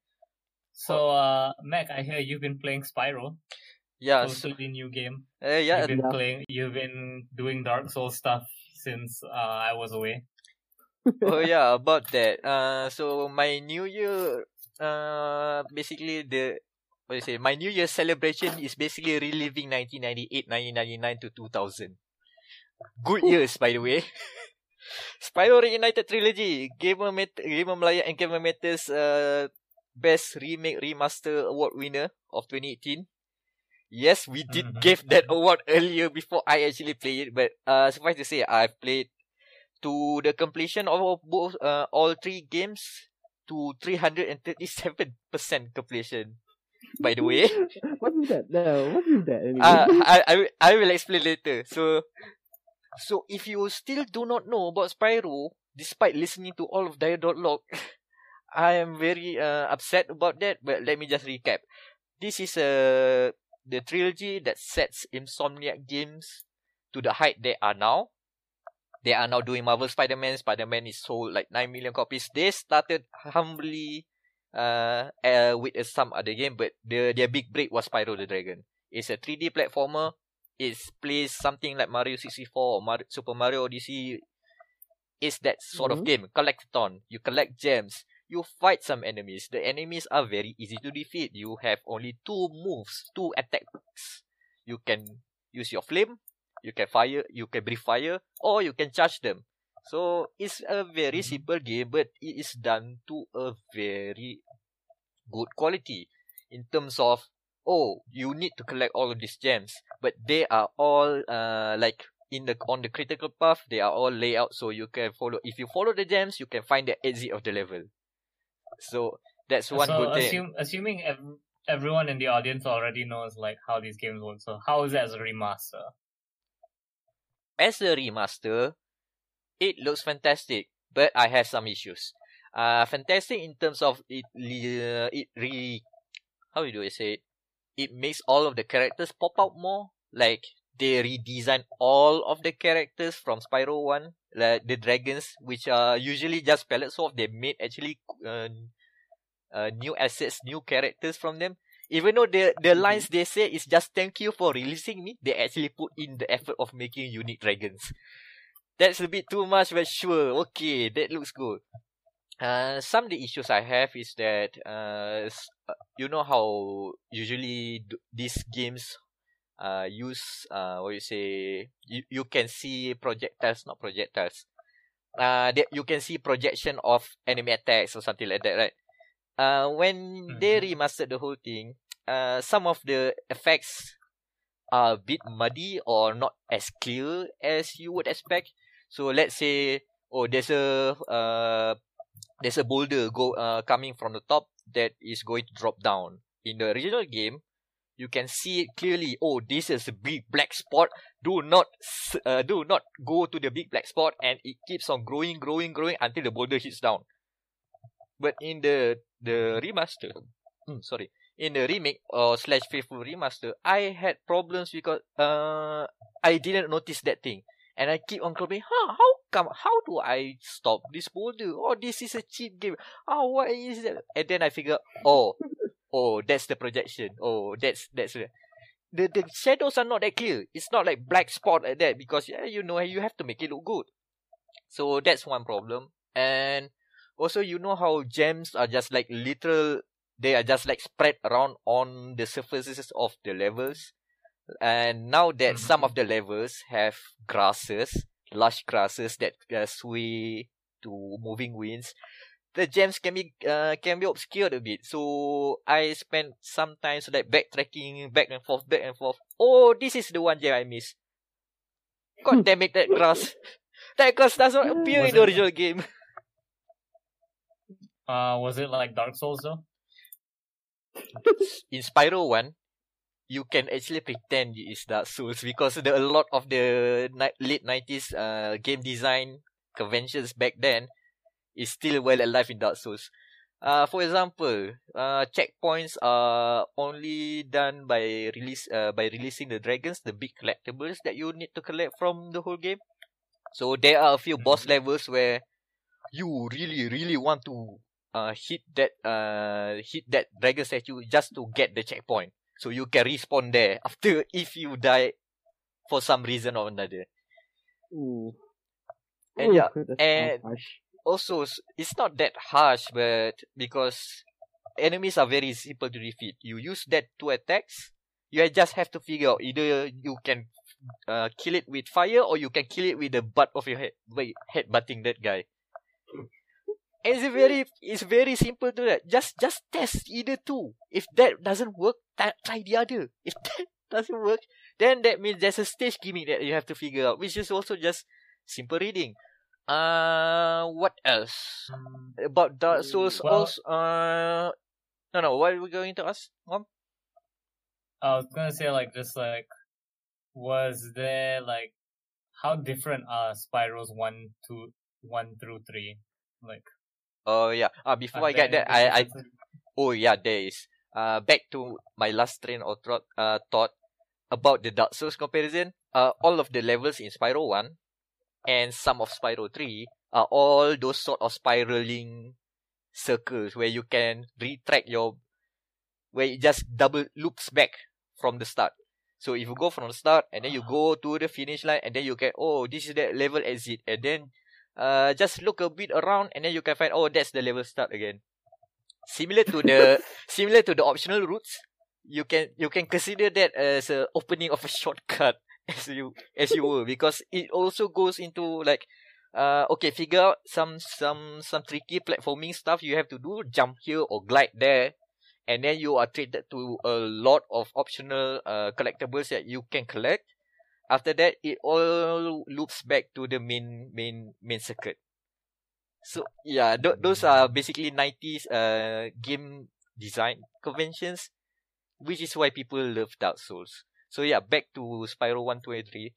So uh Meck, I hear you've been playing Spyro. Yeah, so, Totally new game. uh, yeah. you've been Yeah. playing you've been doing Dark Souls stuff since uh, I was away. Oh yeah, about that. Uh, so my New Year, uh, basically the what do you say? My New Year celebration is basically reliving 1998, 1999 to 2000. Good years, by the way. Spyro Reunited Trilogy, Gamer Met- Gamer Malaya and Gamer Matters, uh, Best Remake Remaster Award winner of 2018. Yes, we did Mhm. give that award earlier before I actually played it, but uh, suffice to say, I've played to the completion of both uh, all three games to 337% completion. By the way, what is that? No, what is that? Anyway? uh, I, I will- I will explain later. So so if you still do not know about Spyro, despite listening to all of Dialog, I am very uh, upset about that. But let me just recap. This is uh, the trilogy that sets Insomniac games to the height they are now. They are now doing Marvel Spider-Man. Spider-Man is sold like 9 million copies. They started humbly uh, uh with uh, some other game, but the their big break was Spyro the Dragon. It's a 3D platformer. It plays something like Mario 64 or Mario, Super Mario Odyssey. It's that sort of Mhm. game. Collectathon. You collect gems. You fight some enemies. The enemies are very easy to defeat. You have only two moves, two attacks. You can use your flame, you can fire, you can breathe fire, or you can charge them. So it's a very Mhm. simple game, but it is done to a very good quality in terms of oh you need to collect all of these gems, but they are all uh like in the on the critical path they are all laid out so you can follow. If you follow the gems, you can find the exit of the level. So that's one so good thing. assume, assuming ev- everyone in the audience already knows like how these games work, so how is it as a remaster? As a remaster, it looks fantastic, but I have some issues. Uh, fantastic in terms of it, le- it re, how do I say it? It makes all of the characters pop out more. Like they redesign all of the characters from Spyro One, like the dragons, which are usually just palette swap. They made actually uh, uh, new assets, new characters from them. Even though the the lines they say is just thank you for releasing me, they actually put in the effort of making unique dragons. That's a bit too much, but sure, okay, that looks good. Uh, some of the issues I have is that uh, uh, you know how usually d- these games uh use uh what you say you, you can see projectiles not projectiles uh that you can see projection of enemy attacks or something like that right uh when they remastered the whole thing uh some of the effects are a bit muddy or not as clear as you would expect. So let's say oh there's a uh there's a boulder go uh coming from the top that is going to drop down. In the original game you can see it clearly oh this is a big black spot. Do not uh, do not go to the big black spot and it keeps on growing growing growing until the boulder hits down. But in the the remaster hmm, sorry in the remake or slash faithful remaster i had problems because uh i didn't notice that thing and i keep on claiming huh how come how do i stop this boulder oh this is a cheat game oh what is that and then i figure oh oh, that's the projection. Oh, that's that's the the, the shadows are not that clear. It's not like black spot like that because yeah, you know you have to make it look good. So that's one problem. And also you know how gems are just like literal they are just like spread around on the surfaces of the levels. And now that some of the levels have grasses, lush grasses that uh, sway to moving winds, the gems can be uh, can be obscured a bit. So I spent some time so like backtracking back and forth, back and forth. Oh, this is the one gem I missed. God damn it, that grass. That grass does not appear Was in the it- original game. Uh, was it like Dark Souls though? In Spyro 1, you can actually pretend it is Dark Souls because the, a lot of the ni- late 90s uh, game design conventions back then is still well alive in Dark Souls. Uh, for example, uh, checkpoints are only done by release uh, by releasing the dragons, the big collectibles that you need to collect from the whole game. So there are a few boss levels where you really, really want to uh, hit that uh, hit that dragon statue just to get the checkpoint, so you can respawn there after if you die for some reason or another. And Ooh, yeah, and-. Also, it's not that harsh, but because enemies are very simple to defeat, you use that two attacks. You just have to figure out either you can uh, kill it with fire or you can kill it with the butt of your head, by head butting that guy. And it's very, it's very simple to that. Just, just test either two. If that doesn't work, try the other. If that doesn't work, then that means there's a stage gimmick that you have to figure out, which is also just simple reading. Uh, what else about Dark Souls? Well- also, uh, no, no. What are we going to ask, Wam? I was gonna say like just like was there like how different are Spyro's one two one through three? Like Oh yeah. Uh, before I get there that, I, I? Oh yeah, there is. Uh, back to my last train or thought, uh, thought about the Dark Souls comparison. Uh, all of the levels in Spyro 1 and some of Spyro 3 are all those sort of spiraling circles where you can retract your, where it just double loops back from the start. So if you go from the start and then you go to the finish line and then you can, oh, this is the level exit and then, uh, just look a bit around and then you can find, oh, that's the level start again. Similar to the similar to the optional routes you can you can consider that as a opening of a shortcut as you as you were because it also goes into like uh okay figure out some some some tricky platforming stuff you have to do jump here or glide there and then you are treated to a lot of optional uh collectibles that you can collect after that it all loops back to the main main main circuit so yeah, th- those are basically 90s uh game design conventions, which is why people love Dark Souls. So yeah, back to Spyro 1, 2, and 3.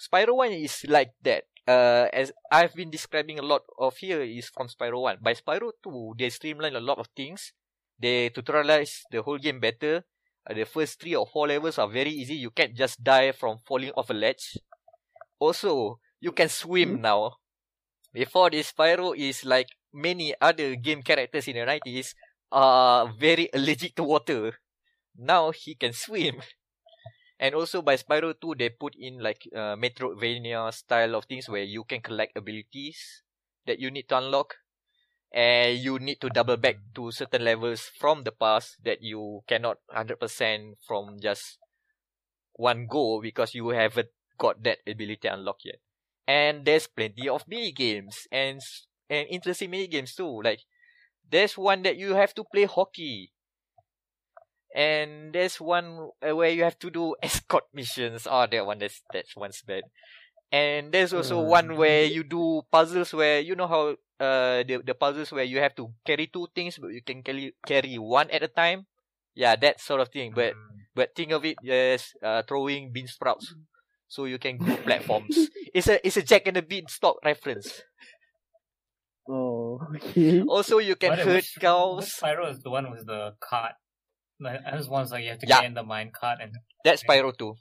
Spyro 1 is like that. Uh, as I've been describing a lot of here is from Spyro 1. By Spyro 2, they streamline a lot of things. They tutorialize the whole game better. Uh, the first three or four levels are very easy. You can't just die from falling off a ledge. Also, you can swim now. Before this, Spyro is like many other game characters in the 90s are very allergic to water. Now he can swim. And also by Spyro 2, they put in like uh, Metroidvania style of things where you can collect abilities that you need to unlock. And you need to double back to certain levels from the past that you cannot 100% from just one go because you haven't got that ability unlocked yet and there's plenty of mini games and and interesting mini games too. Like there's one that you have to play hockey, and there's one where you have to do escort missions. Oh, that one that's that's one's bad. And there's also Uh. one where you do puzzles where you know how uh the the puzzles where you have to carry two things but you can carry carry one at a time. Yeah, that sort of thing. But but think of it as uh, throwing bean sprouts, so you can go platforms. It's a it's a Jack and the Beanstalk reference. Oh, okay. Also, you can What- herd which- cows. Which Spyro is the one with the cart? Like, there's ones like you have to Yeah. get in the mine cart and That's Spyro 2.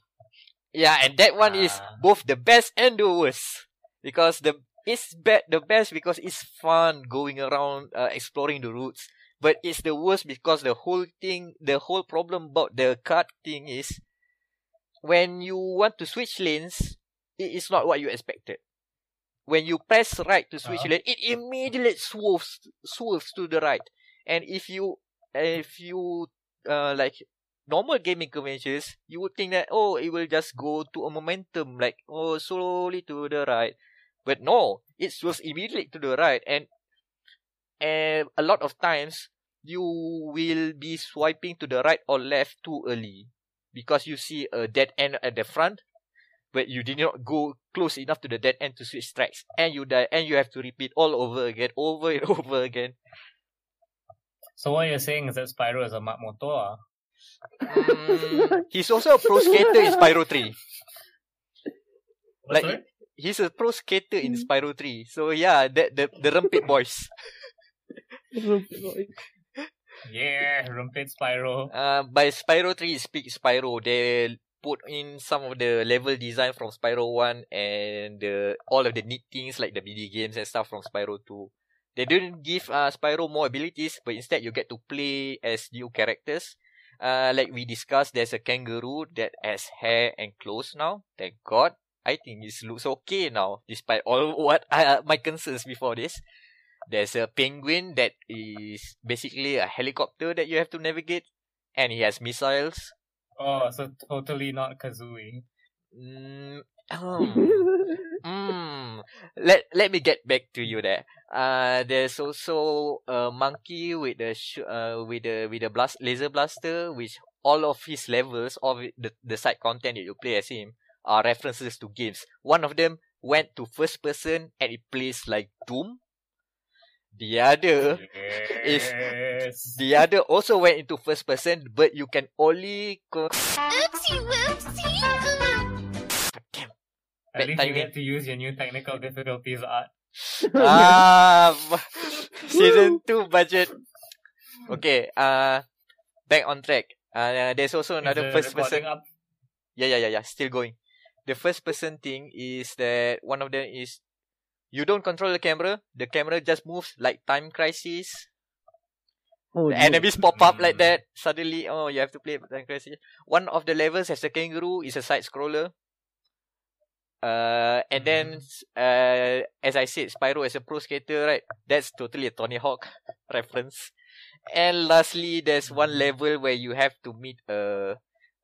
Yeah, and that one is Ah. both the best and the worst because the it's bad the best because it's fun going around uh, exploring the routes. But it's the worst because the whole thing, the whole problem about the card thing is when you want to switch lanes, it is not what you expected. When you press right to switch Uh-huh. lane, it immediately swerves swerves to the right. And if you if you uh like normal gaming conventions, you would think that oh it will just go to a momentum like oh slowly to the right. But no, it swerves immediately to the right and and a lot of times you will be swiping to the right or left too early because you see a dead end at the front but you did not go close enough to the dead end to switch tracks and you die and you have to repeat all over again over and over again So what you're saying is that Spyro is a Mat Motor. ah? Mm, he's also a pro skater in Spyro 3 What's Like- that? He's a pro skater in Spyro 3 so yeah that the the Rempit boys Yeah, Rempit Spyro. Uh, by Spyro 3 is Peak Spyro. They put in some of the level design from Spyro 1 and the, all of the neat things like the mini games and stuff from Spyro 2. They didn't give uh, Spyro more abilities, but instead you get to play as new characters. Uh, like we discussed, there's a kangaroo that has hair and clothes now. Thank God. I think this looks okay now, despite all what uh, my concerns before this. There's a penguin that is basically a helicopter that you have to navigate, and he has missiles. Oh, so totally not Kazooie. Mm, um, mm. Let let me get back to you there. Uh, there's also a monkey with the sh- uh with the with the blast laser blaster, which all of his levels of the the side content that you play as him are references to games. One of them went to first person and it plays like Doom. The other is- The other also went into first person, but you can only co- Oopsie whoopsie. Damn. At bad least you get to use your new technical difficulties art. ah, b- season two budget. Okay, uh, back on track. Uh, there's also another Is first person. Up? Yeah, yeah, yeah, yeah. Still going. The first person thing is that one of them is you don't control the camera. The camera just moves like Time Crisis. oh, The no. enemies pop up like Mm. that. Suddenly, oh, you have to play Time Crisis. One of the levels has a kangaroo. Is a side scroller. Uh, and then, uh, as I said, Spyro is a pro skater, right? That's totally a Tony Hawk reference. And lastly, there's one level where you have to meet a,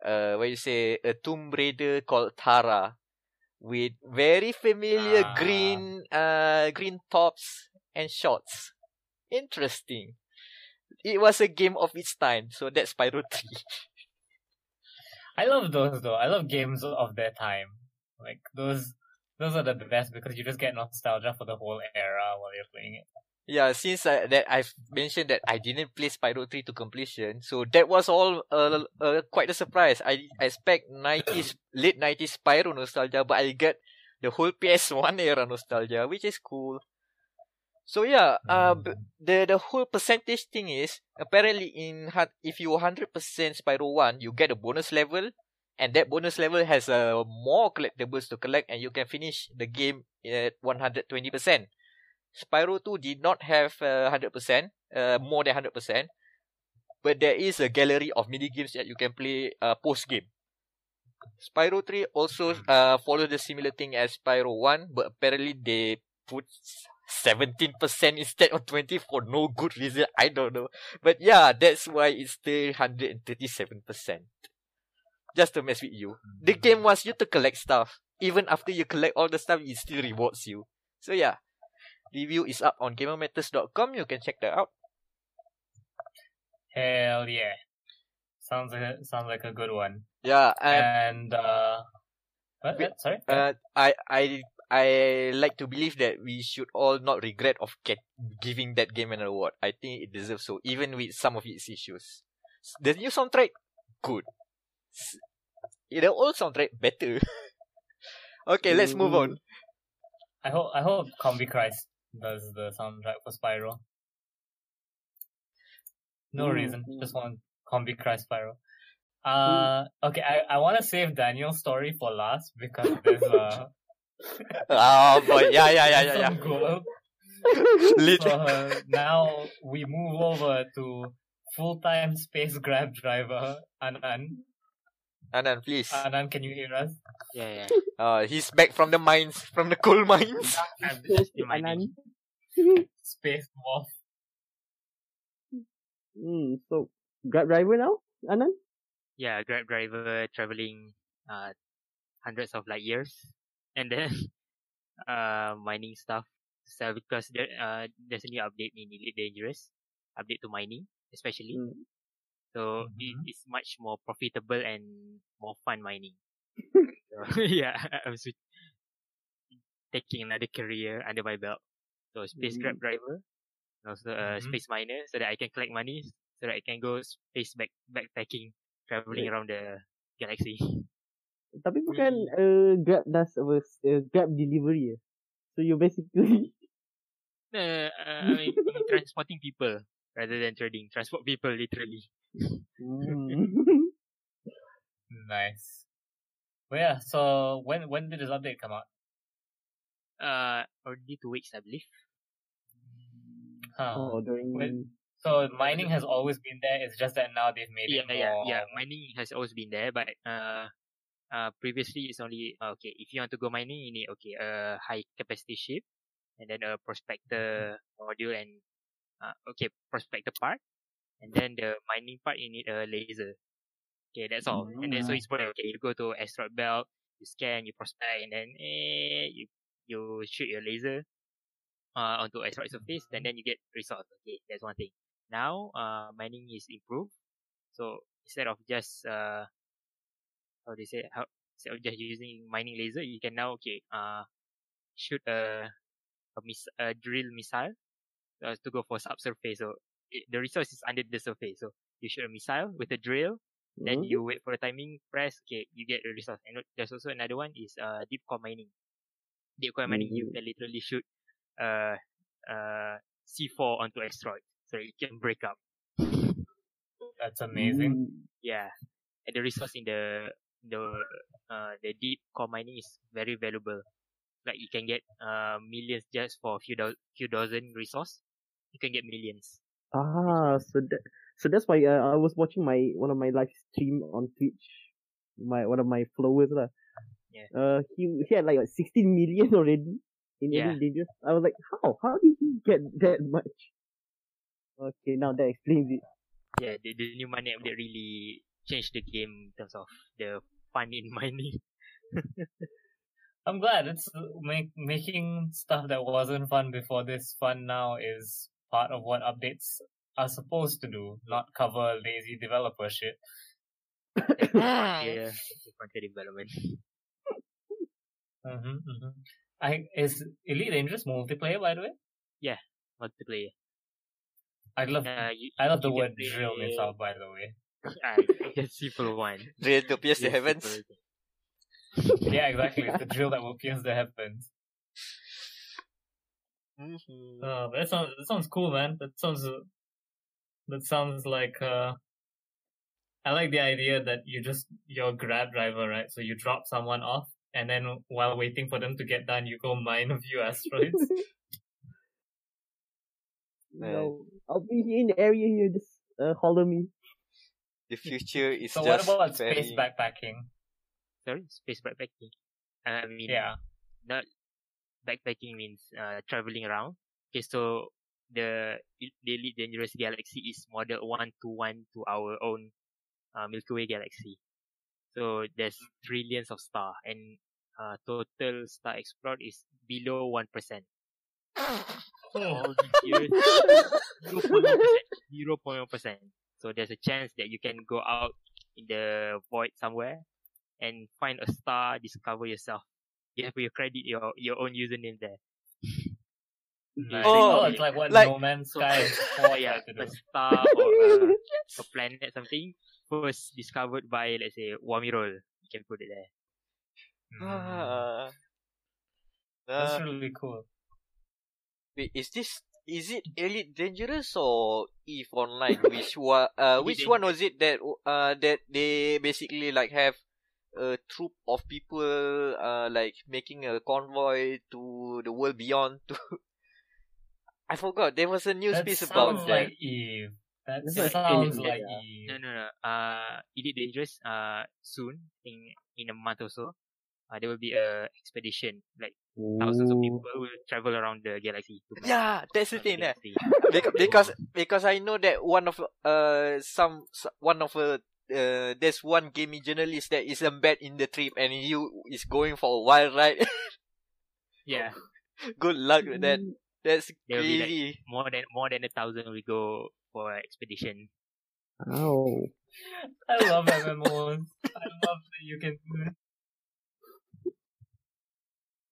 uh, what you say, a Tomb Raider called Tara, with very familiar Ah. green, uh, green tops and shorts. Interesting. It was a game of its time, so that's Spyro 3. I love those though. I love games of their time. Like those, those are the best because you just get nostalgia for the whole era while you're playing it. Yeah, since I, that I've mentioned that I didn't play Spyro 3 to completion, so that was all uh, uh, quite a surprise. I, I expect 90s, late 90s Spyro nostalgia, but I get the whole PS1 era nostalgia, which is cool. So yeah, uh, b- the the whole percentage thing is apparently in if you 100% Spyro 1, you get a bonus level, and that bonus level has uh, more collectibles to collect, and you can finish the game at 120%. Spyro 2 did not have uh, 100%, uh, more than 100%, but there is a gallery of mini games that you can play uh, post game. Spyro 3 also uh, follows the similar thing as Spyro 1, but apparently they put 17% instead of 20 for no good reason. I don't know. But yeah, that's why it's still 137%. Just to mess with you. The game wants you to collect stuff. Even after you collect all the stuff, it still rewards you. So yeah, review is up on gamermatters.com. You can check that out. Hell yeah! Sounds like a, sounds like a good one. Yeah, and And uh, what? What? Sorry. uh, I I I like to believe that we should all not regret of get, giving that game an award. I think it deserves so, even with some of its issues. The new soundtrack, good. The old soundtrack, better. okay, let's move on. I hope I hope Combichrist does the soundtrack for Spyro. No Mm, reason, mm. just want Combichrist Spyro. Uh, okay, I, I want to save Daniel's story for last because there's uh Ah, boy, yeah, yeah, yeah, yeah, yeah. some. Lit- So uh, now we move over to full-time space grab driver Anan. Anan, please. Anan, can you hear us? Yeah, yeah. Uh, he's back from the mines, from the coal mines. I'm Close to. Anan. Space Wolf. Hmm. So Grab driver now, Anan? Yeah, Grab driver traveling uh hundreds of light years, and then uh mining stuff. So because there uh there's a new update in Elite Dangerous, update to mining especially. Mm. So Mhm. it is much more profitable and more fun mining. so, yeah, I'm switch- taking another career under my belt. So space Mm. grab driver, and also a Mhm. space miner, so that I can collect money, so that I can go space back backpacking, traveling Right. around the galaxy. Tapi bukan uh, Grab does apa uh, Grab delivery. eh? So you basically No, uh, I mean transporting people rather than trading. Transport people literally. Hmm. Nice. Well, yeah. So when when did this update come out? Uh, already two weeks, I believe. Huh. oh, during Wait. So mining has always been there. It's just that now they've made Yeah, it yeah, more. yeah. Mining has always been there, but uh, uh, previously it's only uh, okay. If you want to go mining, you need okay a high capacity ship, and then a prospector module, and uh, okay prospector part, and then the mining part you need a laser. Okay, that's all. And then so Mm. it's for okay. You go to asteroid belt, you scan, you prospect, and then eh, you you shoot your laser uh onto asteroid surface, and then you get resource. Okay, that's one thing. Now, uh, mining is improved. So instead of just uh, how do you say how instead of just using mining laser, you can now okay uh shoot a a, miss, a drill missile uh, to go for subsurface. So it, the resource is under the surface. So you shoot a missile with a drill, then Hmm? you wait for the timing, press, okay, you get the resource. And there's also another one is uh deep core mining. Deep core mining, you Mhm. can literally shoot uh uh C4 onto asteroid, so it can break up. That's amazing. Hmm. Yeah, and the resource in the the uh the deep core mining is very valuable. Like you can get uh millions just for a few do- few dozen resource. You can get millions. Ah, so that so that's why uh, I was watching my one of my live stream on Twitch. My one of my followers lah. Yeah. Uh, he he had like what, 16 million already in Yeah. Dangerous. I was like, how? How did he get that much? Okay, now that explains it. Yeah, the, the new mining update really changed the game in terms of the fun in mining. I'm glad it's make, making stuff that wasn't fun before this fun now is part of what updates are supposed to do, not cover lazy developer shit. yeah, content development. hmm hmm I is Elite Dangerous multiplayer by the way. Yeah, multiplayer. I love Uh, you, I love the word can drill play- missile by the way. Ah, just simple one. Drill to pierce the heavens. Yeah, exactly. It's the drill that will pierce the heavens. Oh, that sounds that sounds cool, man. That sounds uh, that sounds like uh, I like the idea that you just you're a grab driver, right? So you drop someone off, and then while waiting for them to get done, you go mine a few asteroids. no, I'll be here in the area here. Just uh, holler me. The future is so what just about very... space backpacking? Sorry, space backpacking. I mean, Yeah. not backpacking means uh, traveling around. Okay, so the Elite Dangerous Galaxy is model one to one to our own uh, Milky Way galaxy. So there's trillions of star and uh, total star explored is below one percent. All these years, zero point one percent. So there's a chance that you can go out in the void somewhere and find a star, discover yourself. You have your credit your your own username there. Nice. Oh, Oh, it's like what like- No Man's So, Sky oh yeah, tried a star or a, a planet something first discovered by let's say Wam Amiral. You can put it there. Mm. Ah. That's Uh, really cool. wait, is this is it Elite Dangerous or Eve Online? Which one? Uh, which one was it that uh that they basically like have a troop of people uh like making a convoy to the world beyond to I forgot there was a news That piece sounds about that. like Eve. That That's like sounds Alien, like yeah. Eve. No, no, no. Uh, Elite Dangerous. Uh, soon in in a month or so. Uh, there will be a expedition. Like thousands of people will travel around the galaxy. Yeah, that's the the thing. eh. because because because I know that one of uh some one of uh, uh there's one gaming journalist that is embedded in the trip and he is going for a wild ride. yeah, Good luck with that. Mm, That's There will be, like, crazy. more than more than a thousand we go for an expedition. Oh. I love MMOs. I love that you can do it.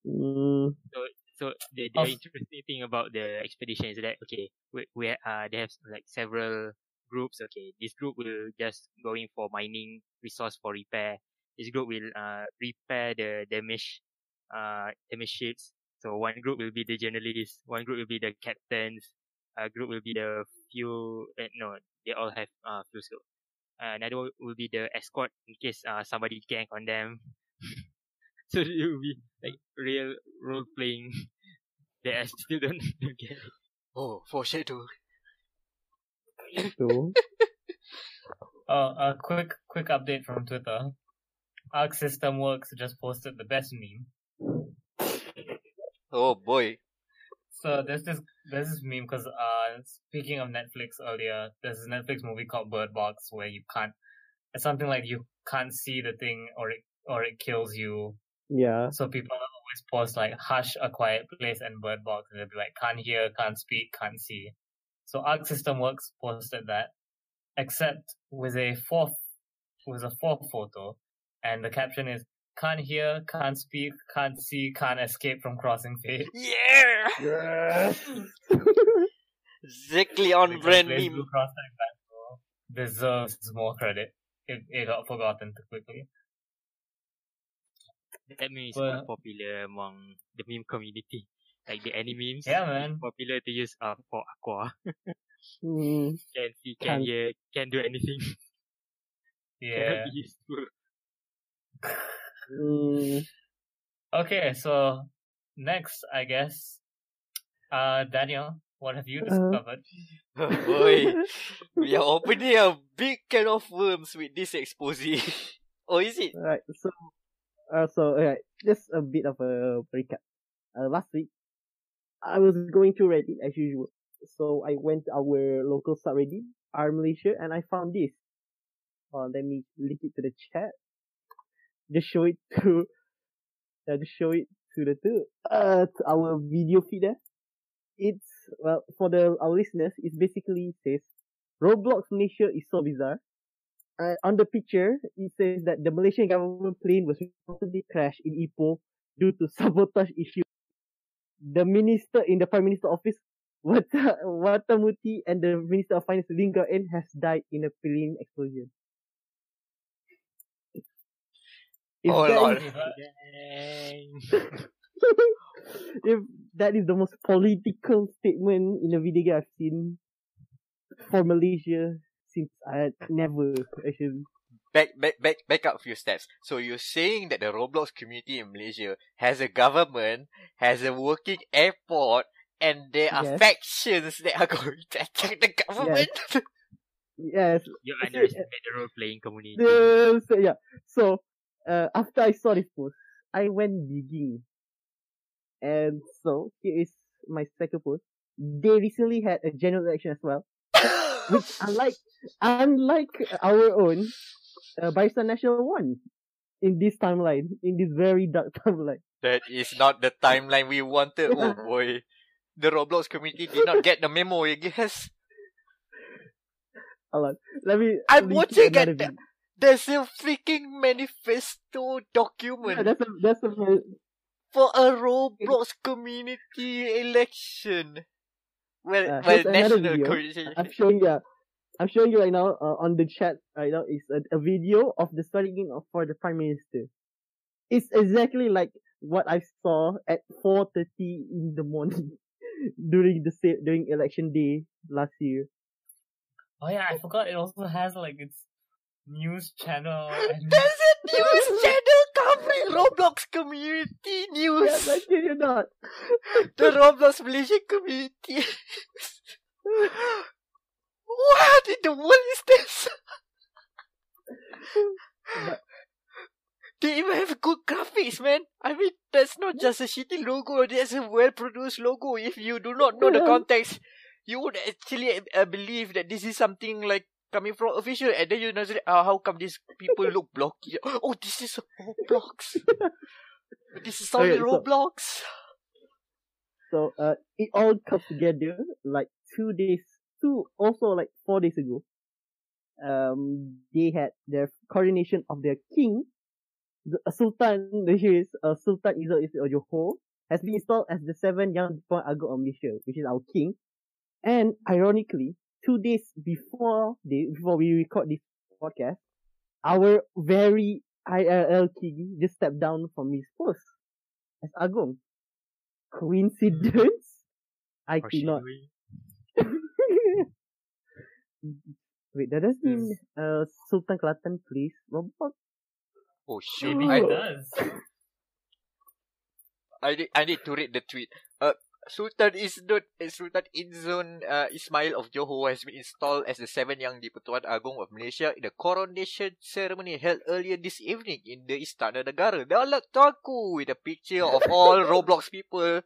Mm, So the, the Of- interesting thing about the expedition is that okay, we, we uh they have like several groups. Okay, this group will just going for mining resource for repair. This group will uh repair the damage uh damaged ships. So one group will be the journalists. One group will be the captains. A group will be the few. Uh, no, they all have uh fuel scope. Uh, another one will be the escort in case uh somebody gank on them. so it will be like real role playing I still don't, don't get. it. Oh, foreshadow. So, Oh, a quick quick update from Twitter. Arc System Works just posted the best meme. Oh boy. So there's this there's this meme because uh speaking of Netflix earlier, there's this Netflix movie called Bird Box where you can't it's something like you can't see the thing or it or it kills you. yeah. So people always post like Hush, A Quiet Place and Bird Box and they'll be like can't hear, can't speak, can't see. So Arc System Works posted that, except with a fourth with a fourth photo, and the caption is can't hear, can't speak, can't see, can't escape from crossing fate. Yeah! Yes. Exactly on Because brand meme. Blue Cross Tag Battle deserves more credit. It, it got forgotten too quickly. That meme is Well- quite popular among the meme community. Like the anime. Yeah, man. Popular to use uh, for Aqua. Mm, Can see, can Can't- hear, can do anything. Yeah. Cannot be useful. mm, Okay, so next, I guess, uh, Daniel, what have you Uh, discovered? Oh boy. we are opening a big can of worms with this expose. or is it? Right. so, uh, so, alright, just a bit of a recap. Uh, last week, I was going through Reddit as usual. So I went to our local subreddit, R Malaysia, and I found this. Uh, let me link it to the chat. Just show it to, uh, just show it to the, to, uh, to our video feed there. It's, well, for the, our listeners, it basically says, Roblox Malaysia is so bizarre uh, on the picture, it says that the Malaysian government plane was reportedly crashed in Ipoh due to sabotage issues. The minister in the Prime Minister office, Wata, Watamuti, and the Minister of Finance, Lingga N, has died in a plane explosion. If Oh, Lord. is- if that is the most political statement in a video game I've seen for Malaysia since I never actually. Back, back, back, back up a few steps. So you're saying that the Roblox community in Malaysia has a government, has a working airport, and there are Yes. factions that are going to attack the government? Yes, You See, underestimate the role playing community. The, so yeah. So uh, after I saw this post, I went digging, and so here is my second post. They recently had a general election as well, which unlike unlike our own, uh, Barisan Nasional won in this timeline, in this very dark timeline. that is not the timeline we wanted. Oh boy. The Roblox community did not get the memo, I guess. Hold on, let me. I'm watching at the- There's a freaking manifesto Yeah, document that's a that's a for a Roblox community election. Well, Uh, well, national community. I'm showing you. I'm showing you right now uh, on the chat right now is a, a video of the swearing in for the prime minister. It's exactly like what I saw at 4:30 in the morning during the during election day last year. Oh yeah, I forgot it also has like its news channel. And There's a news channel covering Roblox community news. Yes, I kid you not. the Roblox Malaysia community. what in the world is this? They even have good graphics, man. I mean, that's not just a shitty logo. That's a well-produced logo. If you do not know the context, you would actually uh, believe that this is something like coming from official, and then you know, uh, how come these people look blocky? Oh, this is Roblox. this is only Okay, so- Roblox. So uh, it all comes together like two days, two also like four days ago. Um, they had their coronation of their king, the uh, Sultan. The here is uh, Sultan Izzat Yusuf Johor has been installed as the seventh young Puan Agong of Malaysia, which is our king. And ironically, two days before they before we record this podcast, our very IRL king just stepped down from his post as Agong. Coincidence? I Or she cannot. Doing? Wait, that does mean uh, Sultan Kelantan please. Roblox? Oh shit! maybe it does. I need I need to read the tweet. Uh, Sultan is not uh, Sultan Inzon uh, Ismail of Johor has been installed as the seventh Yang di-Pertuan Agong of Malaysia in the coronation ceremony held earlier this evening in the Istana Negara. Daulat Tuanku with a picture of all Roblox people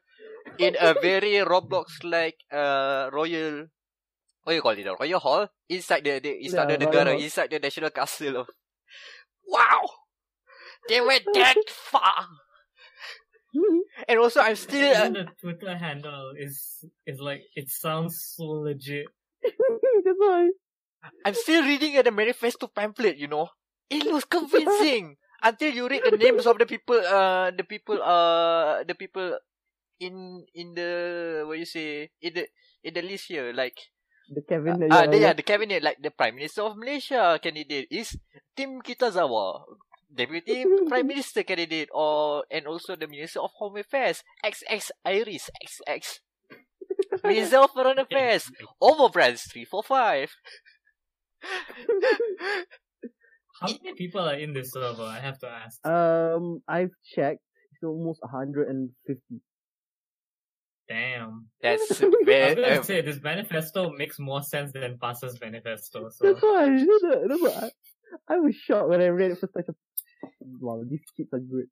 in a very Roblox like uh royal what you call it? A royal hall inside the, the Istana Yeah, royal Negara, inside the National Castle of. Wow, they went that far. And also, I'm still. Uh, Even the Twitter handle is is like it sounds so legit. That's why. I'm still reading at the manifesto pamphlet, you know. It looks convincing until you read the names of the people, uh, the people, uh, the people in in the what you say in the in the list here, like The Kevin. uh, the, yeah, the cabinet, like the Prime Minister of Malaysia candidate is Tim Kitazawa, Deputy Prime Minister candidate, or and also the Minister of Home Affairs, XX Iris, XX. Minister of Foreign Affairs, Over Brands 345. How many people are in this server? I have to ask. Um, I've checked. It's almost 150. Damn. That's I was gonna say this manifesto makes more sense than Pasa's manifesto. So That's why. That's why, that's why I, I was shocked when I read it for such a. Wow, these kids are good.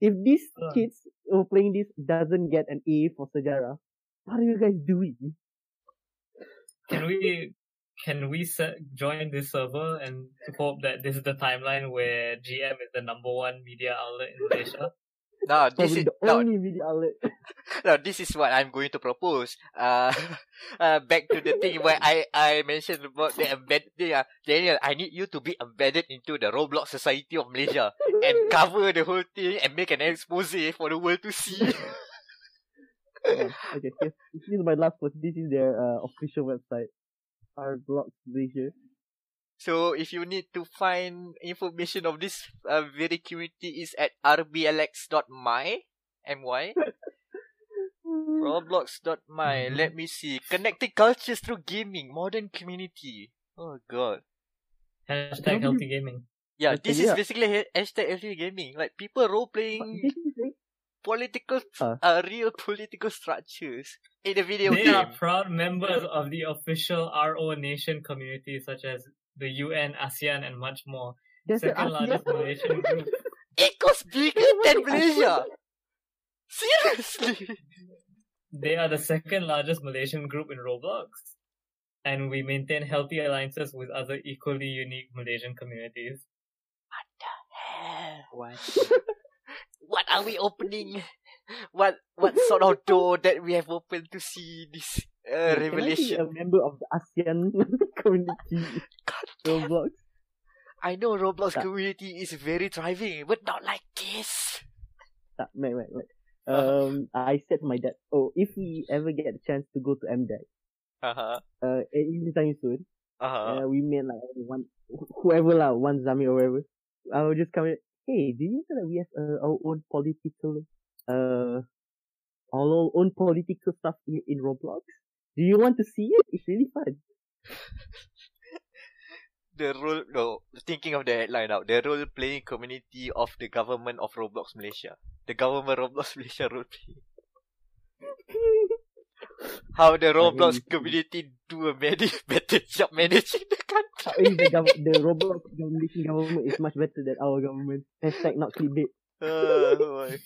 If these Uh. kids who are playing this doesn't get an A for sejarah, what are you guys doing? can we can we se- join this server and hope that this is the timeline where GM is the number one media outlet in Malaysia? No, this is the no, only media outlet. no, this is what I'm going to propose. Uh, uh back to the thing where I I mentioned about the embedded. Uh, Daniel, I need you to be embedded into the Roblox Society of Malaysia and cover the whole thing and make an expose for the world to see. Oh, okay, here's, this is my last post. This is their uh, official website. Roblox Malaysia. So if you need to find information of this uh, very community is at rblx.my, my, roblox.my. Mhm. Let me see. Connecting cultures through gaming, modern community. Oh god. Hashtag healthy gaming. Yeah, Okay, this is basically ha- hashtag LG gaming. Like people role playing this is like, political, Uh. uh, real political structures in a video They game. are proud members of the official RO Nation community, such as the UN, ASEAN, and much more. there's an Second largest ASEAN. Malaysian group. It goes bigger than Malaysia. Seriously. They are the second largest Malaysian group in Roblox. And we maintain healthy alliances with other equally unique Malaysian communities. What the hell? What? what are we opening? What what sort of door that we have opened to see this uh, Can I be a member of the ASEAN community God Roblox? I know Roblox Tak. community is very thriving, but not like this. Tak, wait, wait, wait. Um, I said to my dad, oh, if we ever get a chance to go to MDEC, Uh huh. uh, anytime soon, Uh huh. uh, we met like one, whoever lah, one Zami or whatever, I will just come in, hey, do you know that we have uh, our own political, uh, our own political stuff in, in Roblox? Do you want to see it? It's really fun. the role no thinking of the headline now the role playing community of the government of Roblox Malaysia the government Roblox Malaysia role playing how the Roblox community do a many better job managing the country How is the, gov- the Roblox Malaysian government is much better than our government. Hashtag not clickbait. Uh, boy.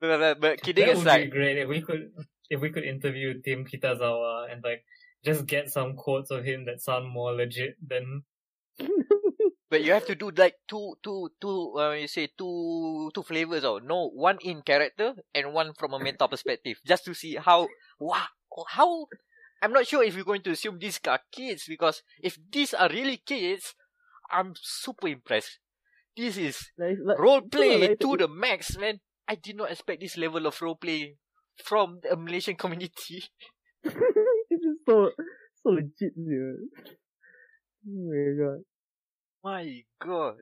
but, but, but kidding That would be great if we could if we could interview Tim Kitazawa and like just get some quotes of him that sound more legit than But you have to do like two, two, two. Uh, you say two, two flavors. Oh, no, one in character and one from a meta perspective, just to see how, wow, how. I'm not sure if we're going to assume these are kids because if these are really kids, I'm super impressed. This is Like, like, role play like, to the max, man. I did not expect this level of role play from the Malaysian community. this is so so legit, dude. Oh my god. My God.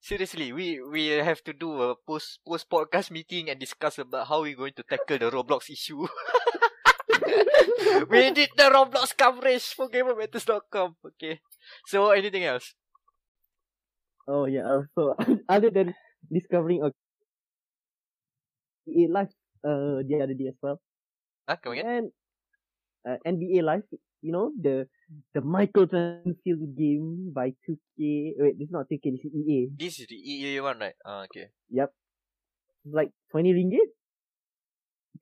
Seriously, we we have to do a post post podcast meeting and discuss about how we're going to tackle the Roblox issue. we did the Roblox coverage for GamerMatters.com. Okay. So anything else? Oh yeah. uh, So other than discovering a Live uh the other day as well, Huh? Come again? and uh, NBA Live, you know the the Michael Transfield game by 2K. Wait, this is not 2K. This is EA. This is the EA one, right? Ah, okay. Yep. Like 20 ringgit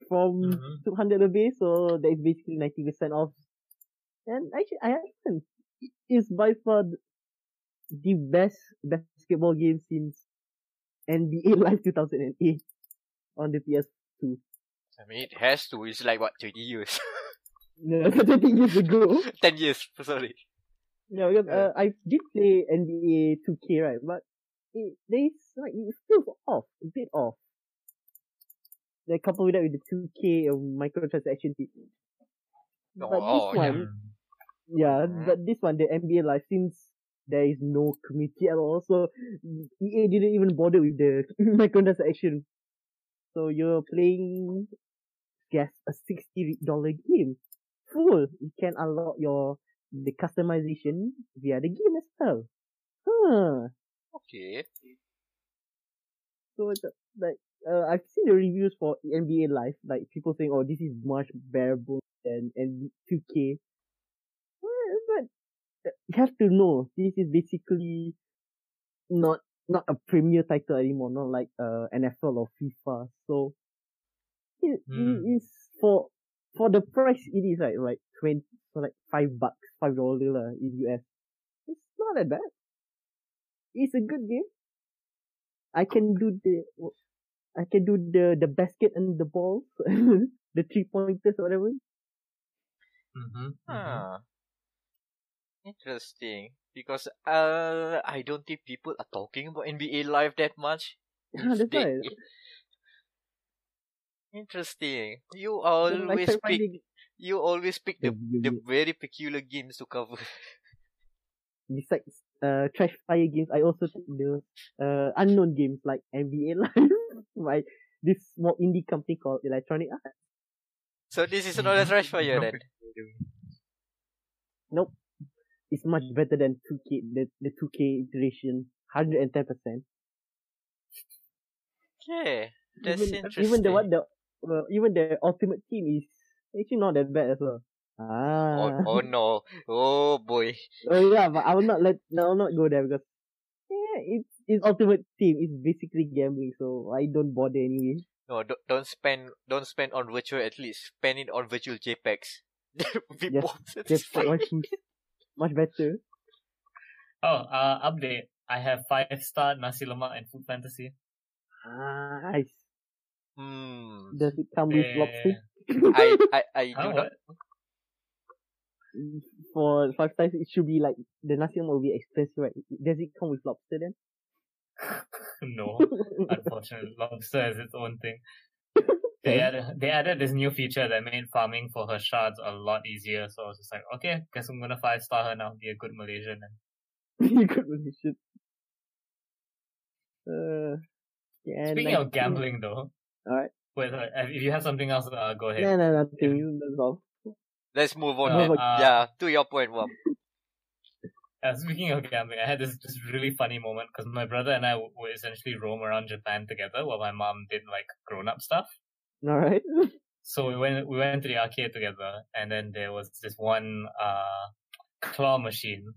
from Mhm. 200 away, so that is basically 90% off. And actually, I haven't. It's by far the best basketball game since NBA Live 2008 on the PS2. I mean, it has to. It's like, what, 20 years? No, 20 years ago. 10 years, sorry. No, because Yeah. uh, I did play NBA 2K, right? But it, there's like it feels off, a bit off. They coupled with that with the 2K of microtransaction thing. But Oh, this yeah. one, yeah, Mhm. but this one, the NBA Live, since there is no community at all, so EA didn't even bother with the microtransaction. So you're playing, guess, a sixty dollar game, full. You can unlock your the customization via the game as well. Huh. Okay. So it's like uh, I've seen the reviews for NBA Live, like people saying, "Oh, this is much bearable than and 2K." Well, But uh, you have to know this is basically not not a premier title anymore, not like uh NFL or FIFA. So it, Hmm. it is for for the price it is right, like twenty, so like five bucks, five dollar lah in US. It's not that bad. It's a good game. I can do the I can do the the basket and the balls, the three pointers or whatever. Mm-hmm. Huh. Interesting. Because uh, I don't think people are talking about NBA Live that much. Yeah, that's they- right. Interesting. You So, like, always pick. finding You always pick the the- the very peculiar games to cover. besides uh trash fire games, I also take the uh unknown games like NBA Live by this small indie company called Electronic Arts. So this is not a trash fire then. Nope. It's much better than 2K, the, the 2K iteration. 110%. Okay, that's even, interesting. even the what the, well, even the ultimate team is actually not that bad as well. Oh, Ah. oh no! Oh boy! Oh yeah, but I will not let I will not go there because yeah, it's it's ultimate team. It's basically gambling, so I don't bother anyway. No, don't, don't spend don't spend on virtual athletes. Spend it on virtual JPEGs. That would be Yes, more Just satisfying. waifus. Much better. Oh, uh, update. I have five star nasi lemak and food fantasy. Ah, Nice. Hmm. Does it come with lobster? I I I do Huh, not. For five stars, it should be like the nasi lemak will be expensive, right? Does it come with lobster then? No, unfortunately, lobster has its own thing. They added, they added this new feature that made farming for her shards a lot easier. So I was just like, okay, guess I'm gonna five star her now. Be a good Malaysian. And you could really should. Uh, yeah, speaking nice. of gambling, though, Alright. wait, uh, if you have something else, uh, go ahead. No, no, nothing. That's all. Let's move on. Uh, then. uh, yeah, to your point, Wam. Uh, speaking of gambling, I had this, this really funny moment because my brother and I would essentially roam around Japan together while my mom did like grown up stuff. Alright. So we went we went to the arcade together, and then there was this one uh claw machine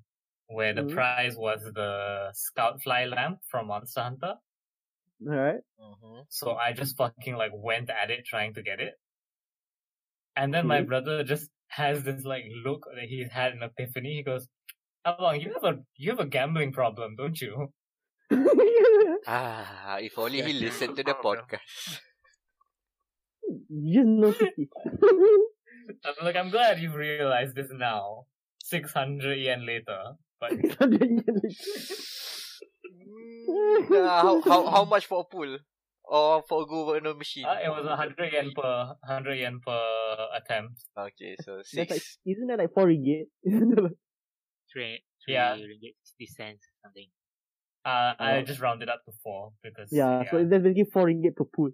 where the Mhm. prize was the Scout Fly lamp from Monster Hunter. Alright. Mm-hmm. So I just fucking like went at it trying to get it. And then my Mhm. brother just has this like look that he's had an epiphany. He goes, Abang, you have a you have a gambling problem, don't you? Ah, if only he listened to the podcast. You just noticed. I'm like, I'm glad you've realized this now. Six hundred yen later. But uh, how, how how much for a pool? Or for a governor machine? uh, it was a hundred yen per hundred yen per attempt. Okay, so That's six. like, isn't that like 4 ringgit? Isn't that like, Three, three Yeah. ringgit sixty cents something. Uh, I Oh. just rounded up to four because yeah, so that's basically 4 ringgit per pool.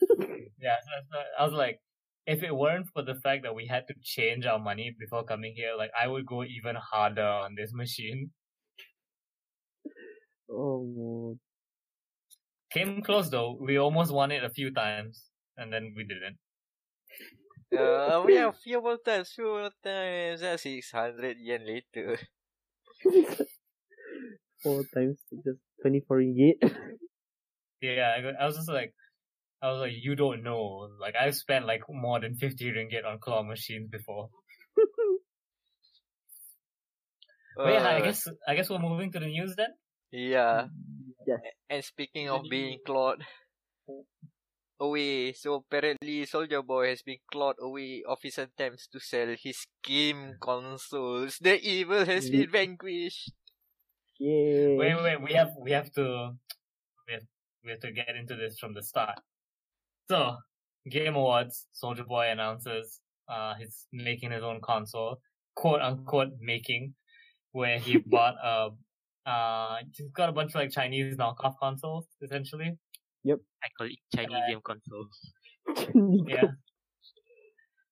Yeah, so that's not, I was like, if it weren't for the fact that we had to change our money before coming here, like I would go even harder on this machine. Oh, Came close though. We almost won it a few times, and then we didn't. Uh, we have few more times, few more times. Uh, 600 yen later. four times just 24 ringgit. Yeah, I was just like, I was like, you don't know. Like I've spent like more than fifty ringgit on claw machines before. But yeah, I Uh, guess I guess we're moving to the news then. Yeah. yes. And speaking of being clawed away, so apparently Soldier Boy has been clawed away of his attempts to sell his game consoles. The evil has been vanquished. Yay. Wait, wait, we have we have to we have, we have to get into this from the start. So, Game Awards, Soldier Boy announces uh he's making his own console, quote unquote making, where he bought a uh he's got a bunch of like Chinese knockoff consoles essentially. Yep. I call it Chinesium console. Yeah.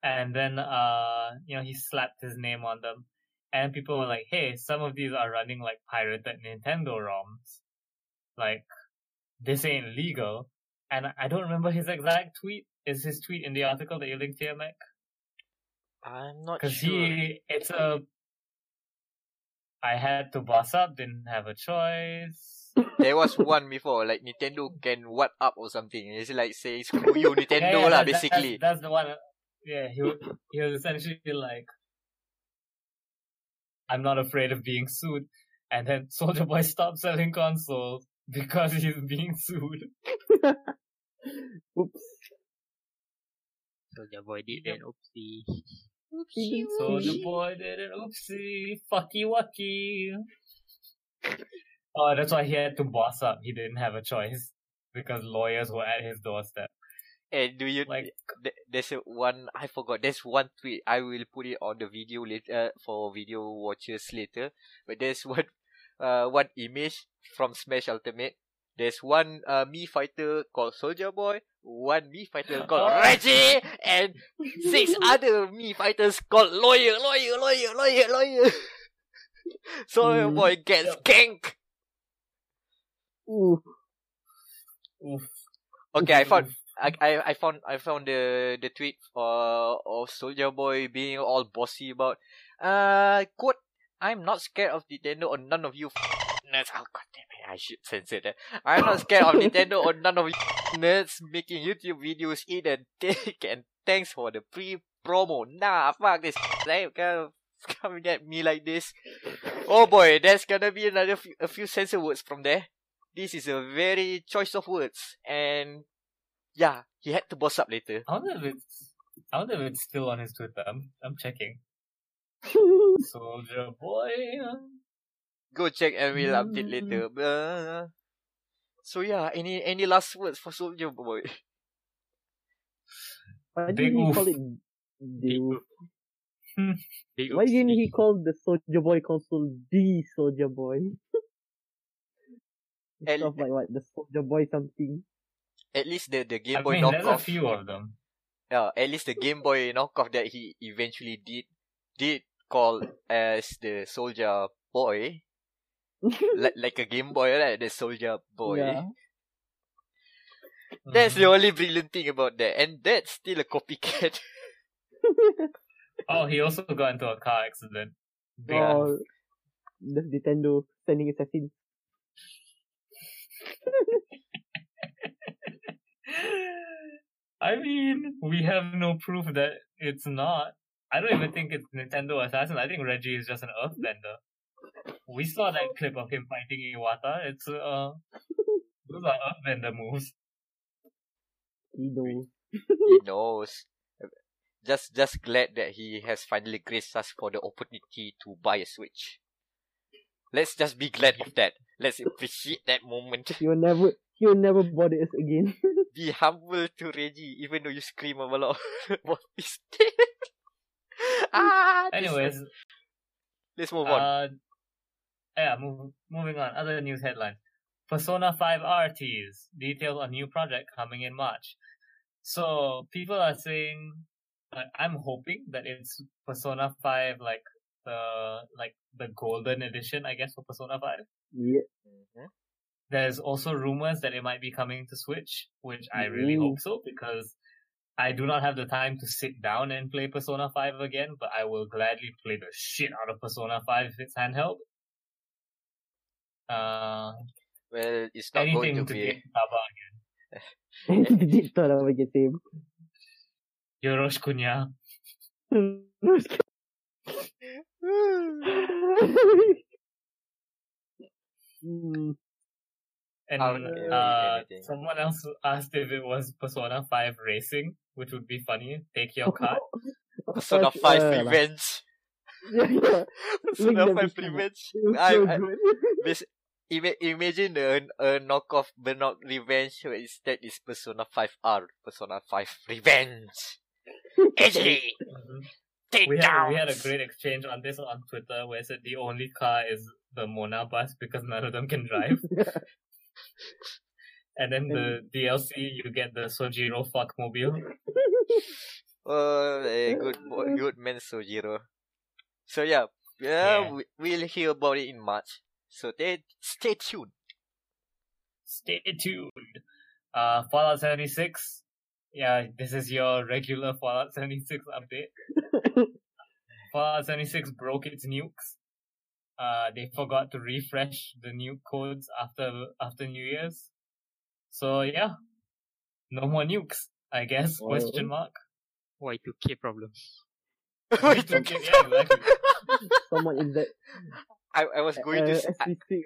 And then uh you know he slapped his name on them. And people were like, hey, some of these are running like pirated Nintendo ROMs. Like this ain't legal. And I don't remember his exact tweet. Is his tweet in the article that you linked here, Meck? I'm not Because sure. he, it's a. I had to boss up, didn't have a choice. There was one before, like Nintendo can what up or something. It's like say screw you Nintendo Yeah, yeah, lah, that- that- basically. That's, that's the one. Yeah, he he was essentially like, "I'm not afraid of being sued," and then Soldier Boy stopped selling consoles because he's being sued. Oops. Soldier Boy did Yep. an oopsie. Soldier Boy did an oopsie, fucky wucky. Oh, that's why he had to boss up. He didn't have a choice because lawyers were at his doorstep. And do you Like, th- there's a one I forgot. There's one tweet. I will put it on the video later for video watchers later. But there's one uh one image from Smash Ultimate. There's one uh Mii fighter called Soldier Boy, one Mii fighter called Oh. Reggie, and six other Mii fighters called Lawyer, Lawyer, Lawyer, Lawyer, Lawyer. Soldier Mm. Boy gets Yep. ganked. Ooh. oof. Okay, I found I, I I found I found the the tweet uh, of Soldier Boy being all bossy about uh quote I'm not scared of Nintendo or none of you f- nerds. Oh god damn it, I should censor that. I'm not scared of Nintendo or none of you nerds making YouTube videos eat and take and thanks for the pre promo. Nah, fuck this. Like, coming at me like this. Oh boy, there's gonna be another few, a few censor words from there. This is a very choice of words and yeah, he had to boss up later. I wonder if it's. I wonder if it's still on his Twitter. I'm I'm checking. Soldier Boy. Go check and we'll update later. Uh, so yeah, any any last words for Soldier Boy? Why Big didn't he call it Big the Big Why didn't he call the Soldier Boy console the Soldier Boy? And- Stuff like what the Soldier Boy something. At least the the Game I Boy mean, there's a few of them. Yeah, at least the Game Boy knockoff that he eventually did did call as the Soldier boy, like like a Game Boy, right? The Soldier Boy. Yeah. That's Mhm. the only brilliant thing about that, and that's still a copycat. Oh, he also got into a car accident. Yeah. Oh, that's Nintendo sending assassins. I mean, we have no proof that it's not. I don't even think it's Nintendo Assassin. I think Reggie is just an Earthbender. We saw that clip of him fighting Iwata. It's uh, those are Earthbender moves. He knows. he knows. Just just glad that he has finally graced us for the opportunity to buy a Switch. Let's just be glad of that. Let's appreciate that moment. He will never, he will never bother us again. Be humble to Reggie, even though you scream a lot about this thing. ah, this- Anyways, let's move on. uh, yeah, move, moving on. Other news headlines. Persona 5 RTs. Details on new project coming in March. So, people are saying, uh, I'm hoping that it's Persona 5, like, the, like, the golden edition, I guess, for Persona 5. yeah. Mhm. There's also rumors that it might be coming to Switch, which I really Ooh. hope so, because I do not have the time to sit down and play Persona 5 again, but I will gladly play the shit out of Persona 5 if it's handheld. Uh, Well, it's not going anything to to be. get Baba And he did thought I would get him. Yoroshiku-nya. Hmm. And I'll uh, someone else asked if it was Persona 5 Racing, which would be funny. Take your card. Persona 5 uh, Revenge. Yeah, yeah. Persona 5 them Revenge. I- so I- good. Bas- ima- imagine a, a knockoff Burnout Revenge where instead is Persona 5R, Persona 5 Revenge. Edgy! Mhm. Take We had, down! we had a great exchange on this on Twitter where it said the only car is the Mona bus because none of them can drive. and then the DLC, you get the Sojiro fuckmobile. Oh, a good boy, good man, Sojiro. So yeah, yeah, Yeah. We, we'll hear about it in March. So they, stay tuned. Stay tuned. Uh, Fallout 76. Yeah, this is your regular Fallout 76 update. Fallout 76 broke its nukes. Uh, they forgot to refresh the nuke codes after after New Year's. So yeah, no more nukes. I guess Oh. question mark. Y2K problem. Wait, Okay, yeah, exactly. Someone is that. I, I was going uh, to s- I, SPC.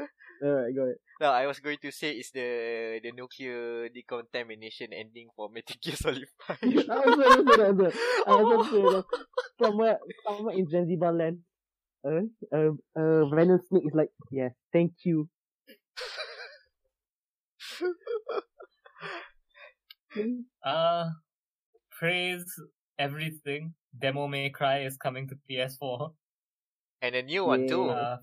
Alright, go ahead. no, I was going to say it's the the nuclear decontamination ending for Metal Gear Solid 5. I was I was I was I was saying somewhere somewhere in Zanzibar land. Uh, uh, uh, Venom Snake is like, yeah, thank you. Uh, praise everything. Demo May Cry is coming to PS4. And a new one too. Yeah. Uh,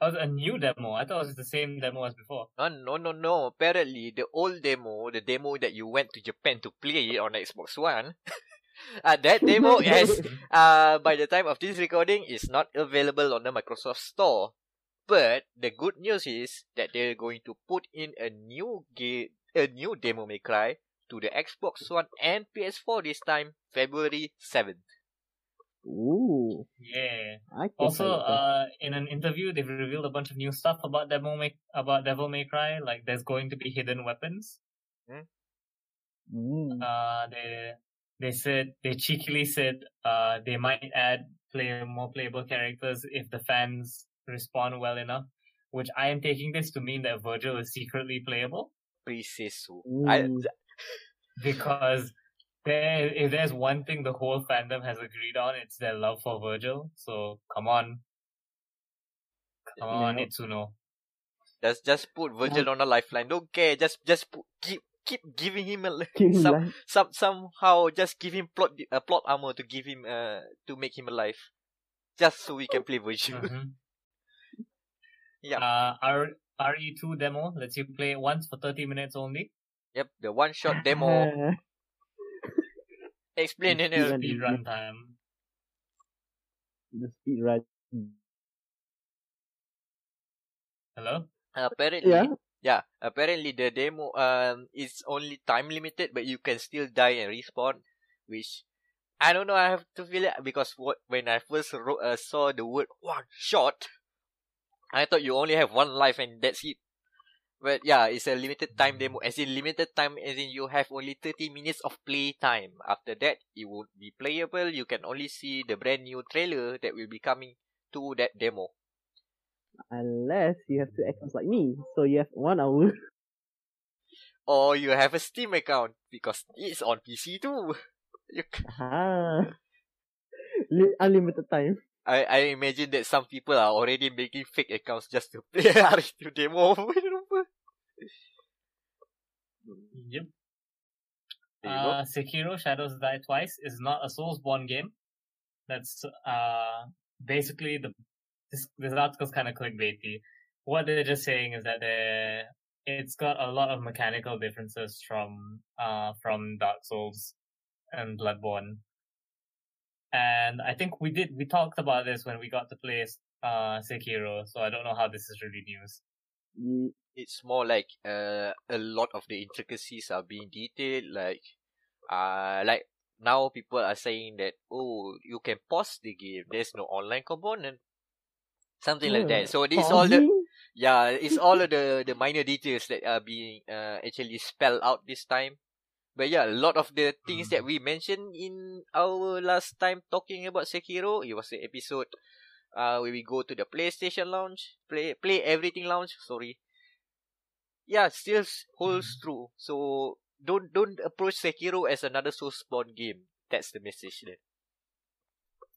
oh, it's a new demo. I thought it was the same demo as before. No, no, no, no. Apparently, the old demo, the demo that you went to Japan to play on Xbox One, uh, that demo has, uh, by the time of this recording, is not available on the Microsoft Store. But the good news is that they're going to put in a new game, a new demo May Cry to the Xbox One and PS4 this time, February 7th. Ooh, Yeah. I Also, uh, in an interview, they've revealed a bunch of new stuff about Devil May about Devil May Cry. Like, there's going to be hidden weapons. Mm. Uh, they they said they cheekily said uh they might add play more playable characters if the fans respond well enough. Which I am taking this to mean that Virgil is secretly playable Please say so. I, because there if there's one thing the whole fandom has agreed on, it's their love for Virgil. So come on, come on, Yeah. Itsuno. just, just put Virgil on a lifeline. Don't care. Just, just put, keep, keep giving him a, King some, Lion. some somehow just give him plot a plot armor to give him uh to make him alive, just so we can play Virgil. Mhm. Yeah. Uh, R RE2 demo lets you play it once for 30 minutes only. yep, the one shot demo. Explain in speed run time. The speedrun. Hello? Apparently, yeah. yeah, apparently the demo um is only time limited, but you can still die and respawn, which I don't know. I have to feel it because what when I first wrote, uh, saw the word one shot, I thought you only have one life and that's it. But yeah, it's a limited time demo. As in limited time, as in you have only thirty minutes of play time. After that, it won't be playable. You can only see the brand new trailer that will be coming to that demo. Unless you have two accounts like me, so you have one hour. or you have a Steam account because it's on PC too. You c- Ah. Li- Unlimited time. I, I imagine that some people are already making fake accounts just to play RS2 demo. Yep. Uh, Sekiro Shadows Die Twice is not a Soulsborne game. That's uh basically the this this article's kind of clickbaity. What they're just saying is that they it's got a lot of mechanical differences from uh from Dark Souls and Bloodborne. And I think we did we talked about this when we got to play uh Sekiro, so I don't know how this is really news. It's more like uh, a lot of the intricacies are being detailed. Like, uh, like now people are saying that oh, you can pause the game. There's no online component, something like that. So this all the Yeah, it's all of the the minor details that are being uh, actually spelled out this time. But yeah, a lot of the things that we mentioned in our last time talking about Sekiro, it was the episode uh where we go to the PlayStation lounge, play play everything lounge, sorry. Yeah, still s- holds true. So don't don't approach Sekiro as another Soulsborne game. That's the message there.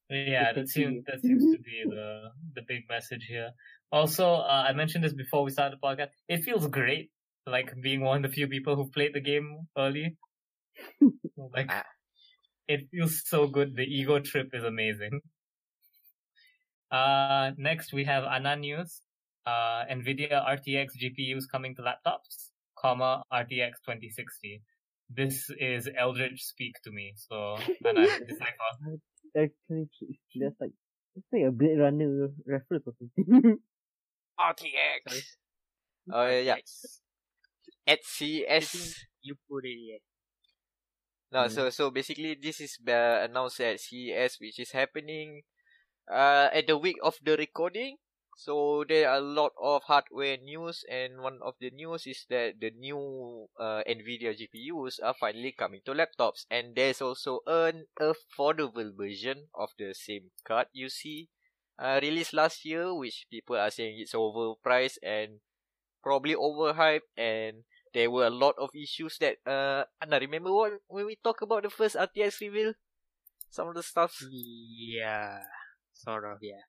Yeah, that seems that seems to be the the big message here. Also, uh, I mentioned this before we started the podcast. It feels great, like being one of the few people who played the game early. like, Ah. it feels so good. The ego trip is amazing. Uh, next we have Anan news. Uh, NVIDIA RTX GPUs coming to laptops, comma RTX 2060. This is Eldritch speak to me. So, Anan, decipher. Actually, that's like, it's like a Blade Runner reference or something. RTX. Oh yeah, Yes. at I CES. think you put it yeah. No, Mm. so so basically this is uh, announced at CES, which is happening uh at the week of the recording. So there are a lot of hardware news, and one of the news is that the new uh, Nvidia GPUs are finally coming to laptops, and there's also an affordable version of the same card you see uh, released last year, which people are saying it's overpriced and probably overhyped, and there were a lot of issues that uh Anna remember what when we talk about the first RTX reveal? Some of the stuff. Yeah, sort of. Yeah.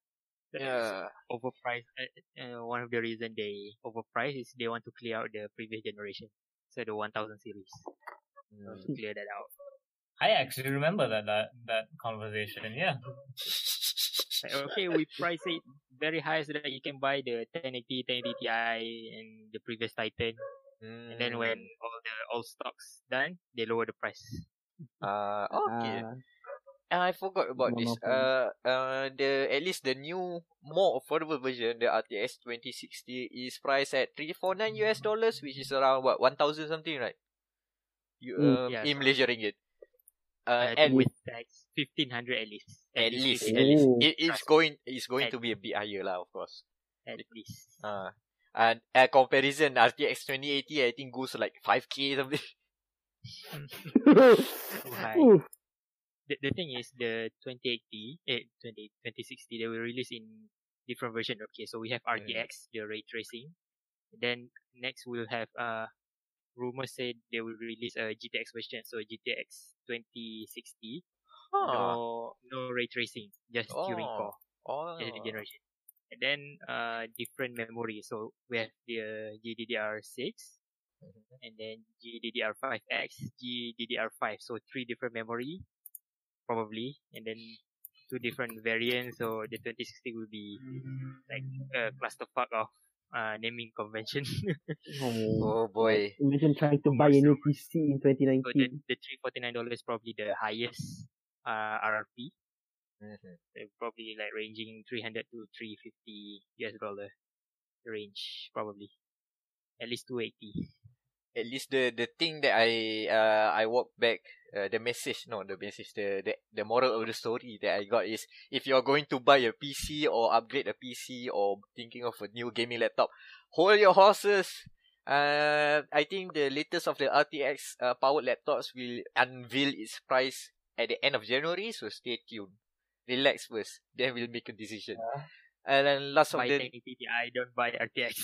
That's Yeah. Overpriced. Uh, uh, one of the reason they overpriced is they want to clear out the previous generation, so the 1000 series. They want to clear that out. I actually remember that that, that conversation. Yeah. Okay, we price it very high so that you can buy the 1080, 1080 Ti, and the previous Titan. And then when Mm. all the old stocks done, they lower the price. uh okay. And I forgot about this. Uh uh the at least the new more affordable version, the RTX 2060 is priced at 349 US dollars, which is around what 1000 something, right? You Mm, um, yeah, in Malaysia ringgit. Uh, and with tax, 1500 at least. at least, 1500 at least it, it's going it's going At- to be a bit higher lah, of course. At least. Uh, and a comparison, RTX 2080 I think goes like 5k something. Too high. The, the thing is, the 2080, eh, 20, 2060, they will release in different version. Okay, so we have. RTX, the ray tracing. Then next we'll have uh rumors said they will release a GTX version, so GTX 2060. Huh. No, no ray tracing, just Turing Oh. core. Oh. generation. And then uh different memory. So we have the GDDR6 Mhm. and then GDDR5X, GDDR5. So three different memory, probably, and then two different variants. So the 2060 will be like a clusterfuck of uh naming convention. oh. Oh boy. Imagine trying to buy a new PC in 2019. so the the three forty nine dollars probably the highest uh RRP. Mhm. So probably like ranging three hundred to three fifty US dollar. range probably. At least 280. At least the the thing that I uh I walk back uh, the message no the message the, the the moral of the story that I got is if you're going to buy a PC or upgrade a PC or thinking of a new gaming laptop, hold your horses. Uh, I think the latest of the RTX uh, powered laptops will unveil its price at the end of January, so stay tuned. Relax first, then we'll make a decision. And then last of the 1080 Ti, don't buy RTX.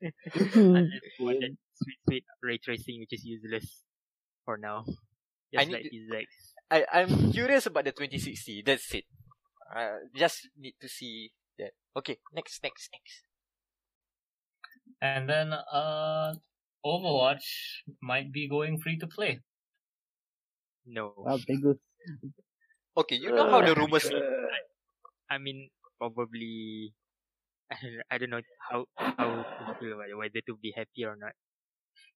Unless you want that sweet, sweet ray tracing, which is useless for now. I Just need like to- these legs. I I'm curious about the 2060. That's it. Uh, just need to see that. Okay, next, next, next. And then uh Overwatch might be going free to play. No. Wow, bagus. Okay, you know how the rumors. I mean, probably. I don't, I don't know how how to feel about it, whether to be happy or not.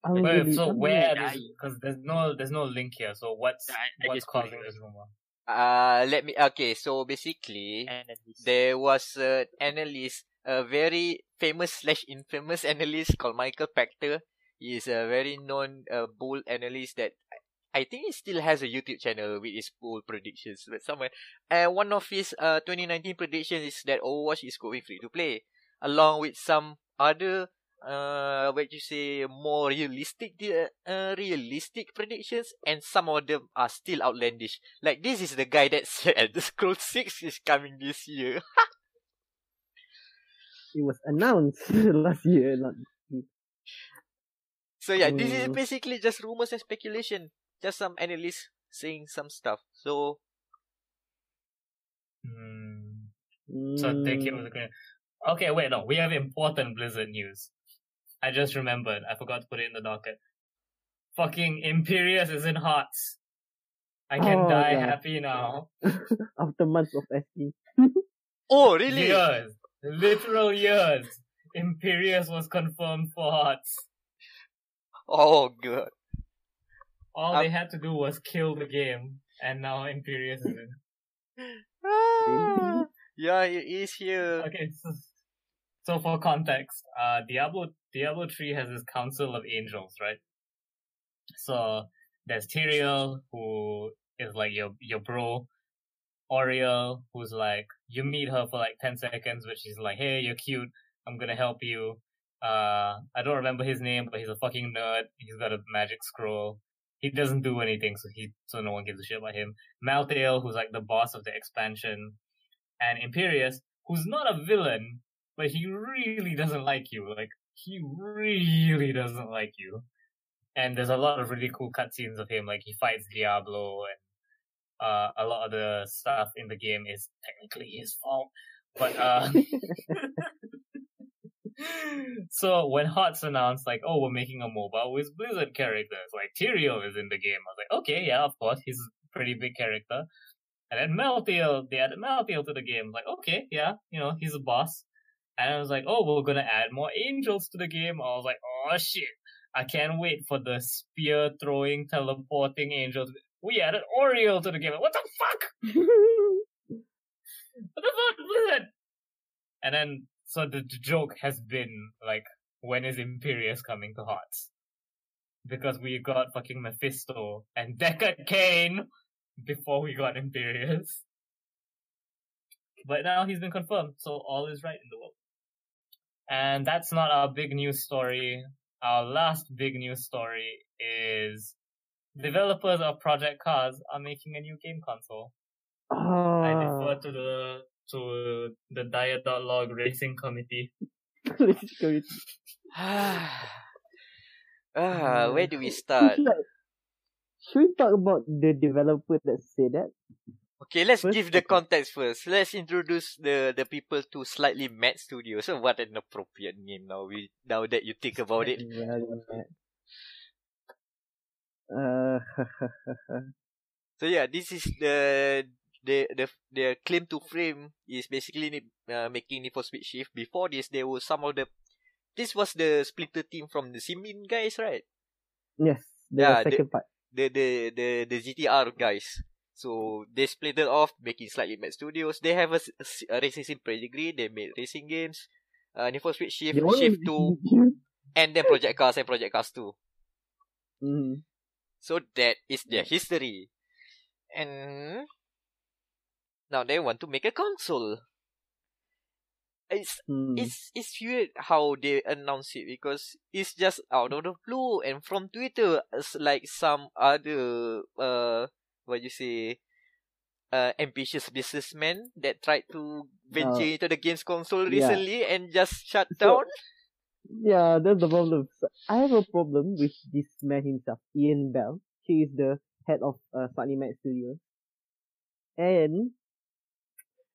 I was Wait, really- so I'm where because there's no there's no link here. So what's I- I what's causing this rumor? Uh, let me. Okay, so basically, least there was an analyst, a very famous slash infamous analyst called Michael Pachter. He is a very known uh, bull analyst that I I think he still has a YouTube channel with his bull predictions. But somewhere, and one of his uh 2019 predictions is that Overwatch is going free to play, along with some other uh what you say more realistic uh, realistic predictions and some of them are still outlandish like this is the guy that said the scroll 6 is coming this year It was announced last year. Not So yeah, this is Mm. basically just rumors and speculation. Just some analysts saying some stuff. So Hmm. So take it Mm, with a grain. Okay, wait, no, we have important Blizzard news. I just remembered. I forgot to put it in the docket. Fucking Imperius is in HotS. I can Oh, die God. happy now. after months of SE. Oh really? Years, literal years. Imperius was confirmed for HotS. Oh good. All Um, they had to do was kill the game, and now Imperius is in. Ah, yeah, it is here. Okay, so, so for context, uh, Diablo Diablo three has this council of angels, right? So there's Tyrael, who is like your your bro. Auriel, who's like you meet her for like ten seconds, but she's like, "Hey, you're cute. I'm gonna help you." Uh, I don't remember his name, but he's a fucking nerd. He's got a magic scroll. He doesn't do anything, so he so no one gives a shit about him. Malthael, who's like the boss of the expansion, and Imperius, who's not a villain, but he really doesn't like you. Like, he really doesn't like you. And there's a lot of really cool cutscenes of him, like he fights Diablo and uh, a lot of the stuff in the game is technically his fault. But uh So when HotS announced like, oh we're making a mobile with Blizzard characters, like Tyrael is in the game, I was like, okay, yeah, of course, he's a pretty big character. And then Malthael, they added Malthael to the game. Like, okay, yeah, you know, he's a boss. And I was like, oh, we're gonna add more angels to the game. I was like, oh shit, I can't wait for the spear throwing, teleporting angels. We added Auriel to the game. What the fuck? What the fuck, Blizzard? And then, so the, the joke has been like, when is Imperius coming to HotS? Because we got fucking Mephisto and Deckard Cain before we got Imperius. But now he's been confirmed, so all is right in the world. And that's not our big news story. Our last big news story is developers of Project Cars are making a new game console. I Ah, defer to the to the dia.log racing committee. security. ah, where do we start? Should, I- should we talk about the developer that said that? Okay, let's First, give the context first. Let's introduce the the people to Slightly Mad Studios. So what an appropriate name now. We now that you think about it. Uh, So yeah, this is the the the the claim to fame is basically uh, making Need for Speed Shift. Before this, there was some of the this was the splinter team from the SimBin guys, right? yes, the Yeah, the- second part. The the the the GTR guys. So they split it off, making slightly mad studios. They have a racing sim pedigree. They made racing games. uh, Need for Speed Shift, The Shift 2, and then Project Cars and Project Cars 2. Mhm. So that is their history. And now they want to make a console. It's Hmm. it's it's weird how they announce it because it's just out of the blue and from Twitter it's like some other uh what you say uh ambitious businessman that tried to venture Uh, into the games console yeah. recently and just shut So- down. Yeah, that's the problem. So, I have a problem with this man himself, Ian Bell. He is the head of uh, Sunny Max Studios. And,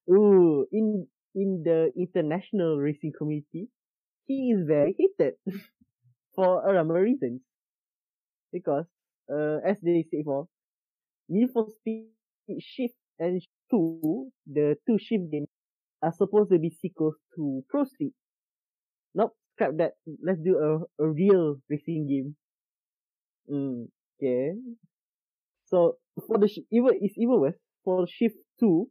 ooh, in in the international racing community, he is very hated for a number of reasons. Because, uh, as they say for, Need for Speed Shift and 2, the two Shift games, are supposed to be sequels to Pro Street. Nope, scrap that. Let's do a, a real racing game. Mm, okay. So for the even it's even worse for Shift Two.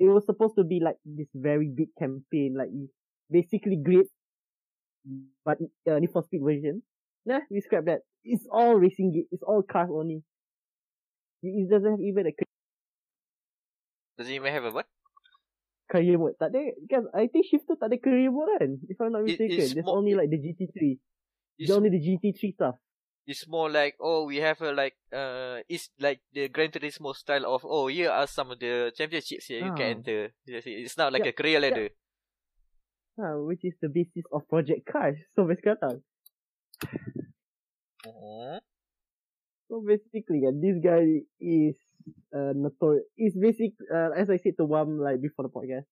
It was supposed to be like this very big campaign, like basically great, but uh, Need for Speed version. Nah, we scrap that. It's all racing game. It's all cars only. It it doesn't have even a career. Does it even have a what? career mode. Tak ada, because I think Shift 2 tak ada career mode kan? If I'm not mistaken. it's There's more- only like the GT3. It's, There's only the GT3 stuff. it's more like oh we have a like uh it's like the Gran Turismo style of oh here are some of the championships here you Ah. can enter. Yes, It's not like Yeah, a career ladder. Ha, which is the basis of Project Cars. So sekarang. Mhm. So basically, kan, this guy is uh, notorious. Is basic, uh, as I said to Wam like before the podcast.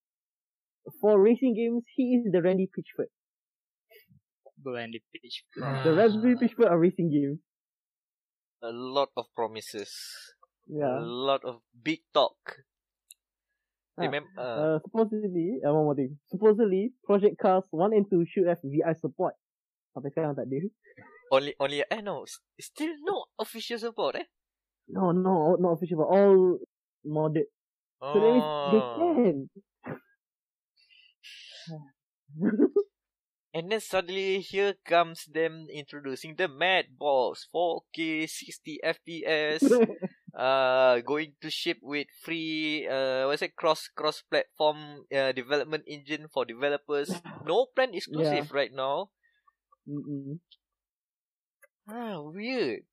For racing games, he is the Randy Pitchford. Brandy Pitch. The Randy Pitchford of racing games. A lot of promises. Yeah. A lot of big talk. Ah, Remember uh, Uh, supposedly, uh, one more thing. Supposedly, Project Cars 1 and 2 should have VR support. Sampai sekarang tak ada. Only only eh no still no official support eh. No, no, not official, but all modded. So that they Oh. can. And then suddenly here comes them introducing the Mad Box 4K 60 FPS. uh going to ship with free uh what's it cross cross platform uh, development engine for developers. No plan exclusive right now. Mm-mm. Ah, weird.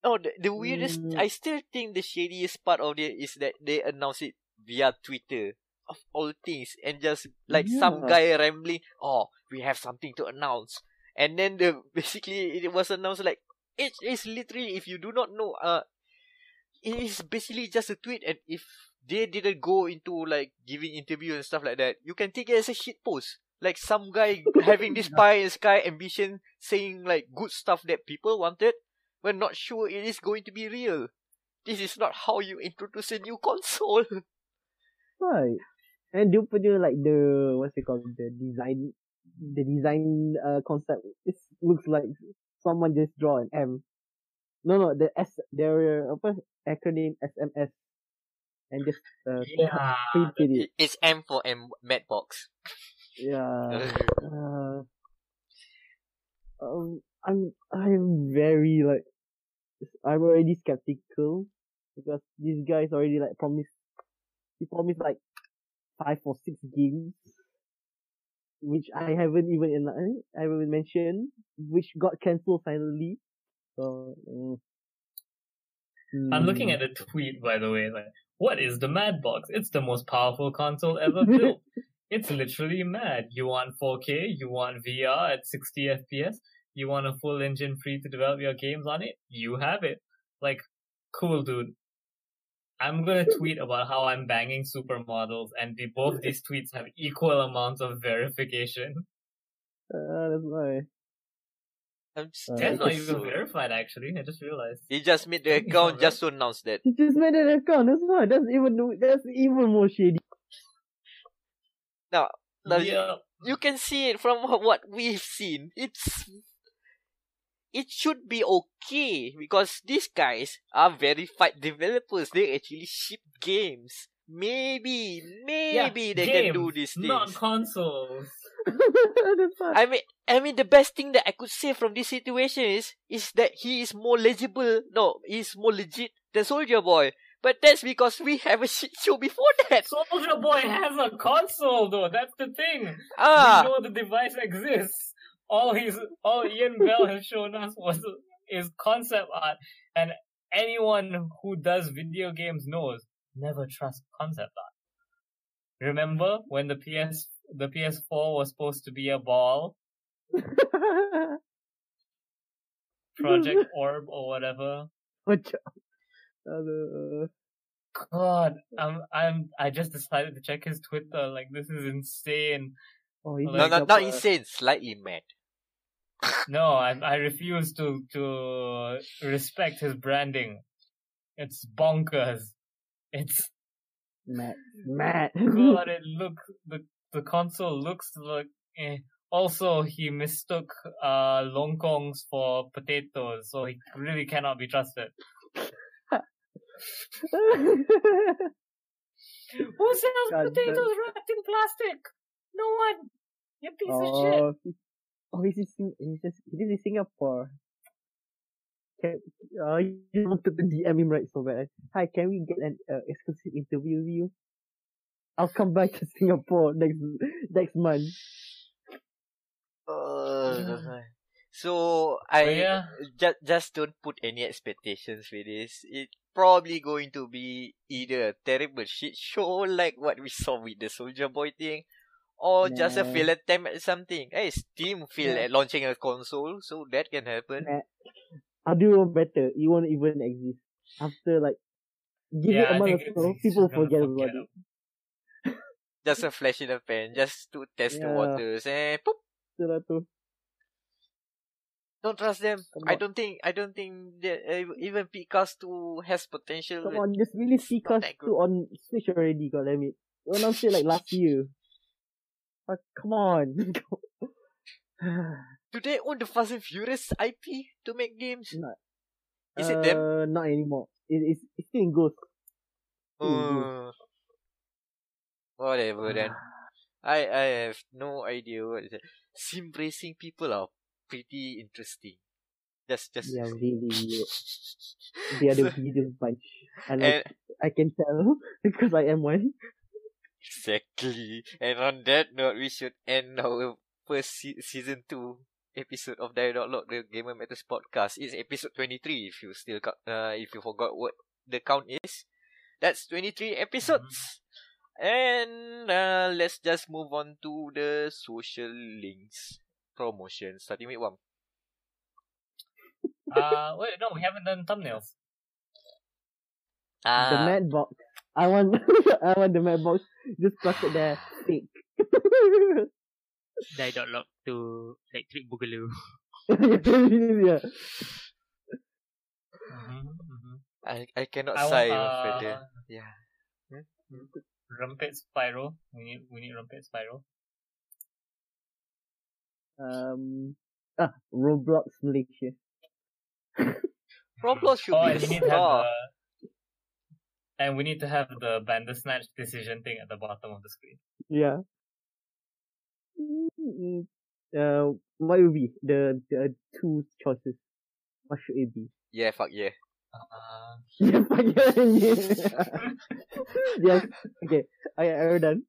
Oh, the, the weirdest. Mm. I still think the shadiest part of it is that they announce it via Twitter of all things, and just like some guy rambling. Oh, we have something to announce, and then the basically it was announced like it is literally if you do not know, uh, it is basically just a tweet, and if they didn't go into like giving interview and stuff like that, you can take it as a shit post. Like some guy having this pie in the sky ambition, saying like good stuff that people wanted, we're not sure it is going to be real. This is not how you introduce a new console. Right. And dia punya like the what's it called the design the design uh, concept it looks like someone just draw an M. No no the S their apa acronym SMS and just uh, Yeah. printed it. It's M for M Madbox. Yeah. Uh, um, I'm I'm very like I'm already skeptical because this guy's already like promised he promised like five or six games which I haven't even in I haven't mentioned which got cancelled finally. So mm, I'm looking mm, at a tweet, by the way. Like, what is the Mad Box? It's the most powerful console ever built. It's literally mad. You want 4K, you want VR at 60 FPS, you want a full engine free to develop your games on it, you have it. Like, cool, dude. I'm gonna tweet about how I'm banging supermodels, and the, both these tweets have equal amounts of verification. uh, that's why. I'm just, Uh, That's not even so- verified, actually. I just realized. He just made the account just to announce that. He just made an account. That's why. That's even that's even more shady. Now, now you- yeah, you can see it from what we've seen. It's it should be okay because these guys are verified developers. They actually ship games. Maybe, maybe they can do these things. Not consoles. I mean, I mean, the best thing that I could say from this situation is, is that he is more legible. No, he's more legit than Soldier Boy. But that's because we have a shit show before that. Soldier Boy has a console though. That's the thing. Ah, We know the device exists. All he's all Ian Bell has shown us was is concept art, and anyone who does video games knows never trust concept art. Remember when the PS the PS4 was supposed to be a ball, Project Orb or whatever? Macam. Aduh. God, I'm I'm I just decided to check his Twitter. Like this is insane. Oh, he's No, no, not, a- not insane, slightly mad. No, I I refuse to to respect his branding. It's bonkers. It's Mad. Mad. God. It look the the console looks like. Eh. Also, he mistook uh longkongs for potatoes, so he really cannot be trusted. Who sells God potatoes wrapped in plastic? No one. You piece of shit. oh, he's, oh, in, Sing- he's just, he's in Singapore. Can, uh, you wanted to DM him right so bad. Hi, can we get an uh, exclusive interview with you? I'll come back to Singapore next next month. Uh, so I But yeah. just just don't put any expectations with this. It's probably going to be either a terrible shit show like what we saw with the Soldier Boy thing, or just a Nah. failed attempt at something. Hey, Steam failed Yeah. at launching a console, so that can happen. I'll do one better. It won't even exist. After like, give Yeah, it I a month or so, people forget forget about it. Just a flash in the pan, just to test the waters. Eh, and poop, Betul tu. Don't trust them. I don't think I don't think that uh, even two has potential. Come on, just really not that good. on Switch already, god damn it. You announced it like last year. Ah, come on. Do they own the Fast and Furious IP to make games? No. Is it them? Uh, Not anymore. It, it's, it's still in Ghost. still in Ghost. Uh, whatever then. I I have no idea what is it. Sim racing people are pretty interesting. Just just Yeah, really. They are the weirdest bunch. And and like, I can tell because I am one. exactly. And on that note, we should end our first se- season two episode of dia.log, the Gamer Matters podcast. It's episode twenty three. If you still uh, if you forgot what the count is, that's twenty three episodes. And uh, let's just move on to the social links promotion. Starting with one. Uh, wait, no, we haven't done thumbnails. the Ah, mad box. I want, I want the mad box. Just plug it there. Fake. Die dot log to electric boogaloo. yeah. Mm-hmm, mm-hmm. I I cannot I sigh want, even further. uh, Yeah. Rempit Spyro. We need we need Rempit Spyro. Um. Ah, Roblox Malaysia. Roblox should Oh, be and we need to have star. the and we need to have the Bandersnatch decision thing at the bottom of the screen. Yeah. Mm, Uh, what will be the the two choices? What should it be? Yeah, fuck yeah. Uh, Yeah, fuck yeah, yeah. yes. Okay. I I'm done.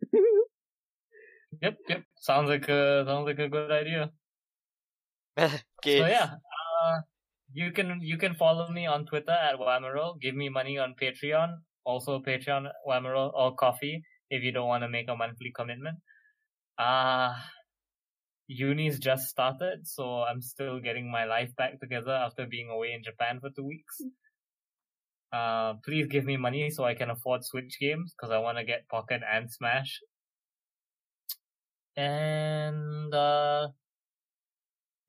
Yep, yep. Sounds like a sounds like a good idea. okay. So yeah, uh, you can you can follow me on Twitter at Wamero. Give me money on Patreon. Also Patreon Wamero or Ko-fi if you don't want to make a monthly commitment. Uh uni's just started, so I'm still getting my life back together after being away in Japan for two weeks. Uh, please give me money so I can afford Switch games because I want to get Pocket and Smash. And uh,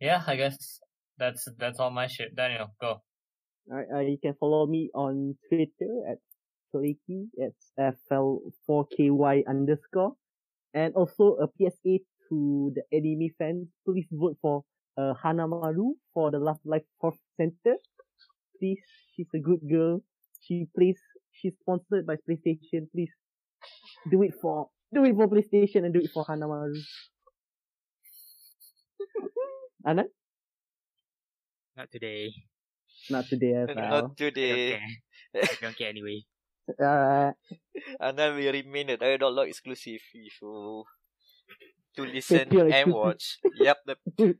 yeah, I guess that's that's all my shit. Daniel, go. Alright, uh, you can follow me on Twitter at Flakey. It's FL4KY underscore. And also a PSA to the anime fans. Please vote for uh, Hanamaru for the Love Live Fourth Center. Please, she's a good girl. She plays, she's sponsored by PlayStation. Please do it for Do it for PlayStation and do it for Hanamaru. Anan? Not today. Not today as well. Not I don't today. care. I don't care anyway. Alright. And then we remain a dia.log exclusive if you to listen and watch. Yep, the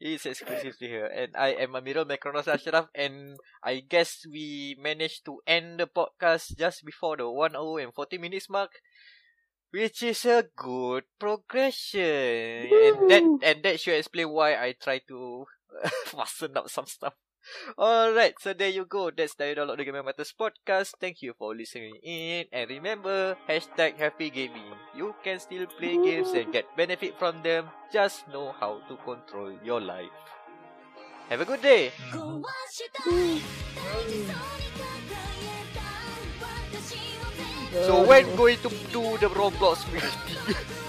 it's exclusive to here. And I am a Amirul Macronos Ashraf and I guess we managed to end the podcast just before the 1 hour and 40 minutes mark. Which is a good progression. And that and that should explain why I try to fasten up some stuff. Alright, so there you go. That's the Dialogue the Game Matters podcast. Thank you for listening in. And remember, hashtag happy gaming. You can still play games and get benefit from them. Just know how to control your life. Have a good day. So when going to do the Roblox meeting?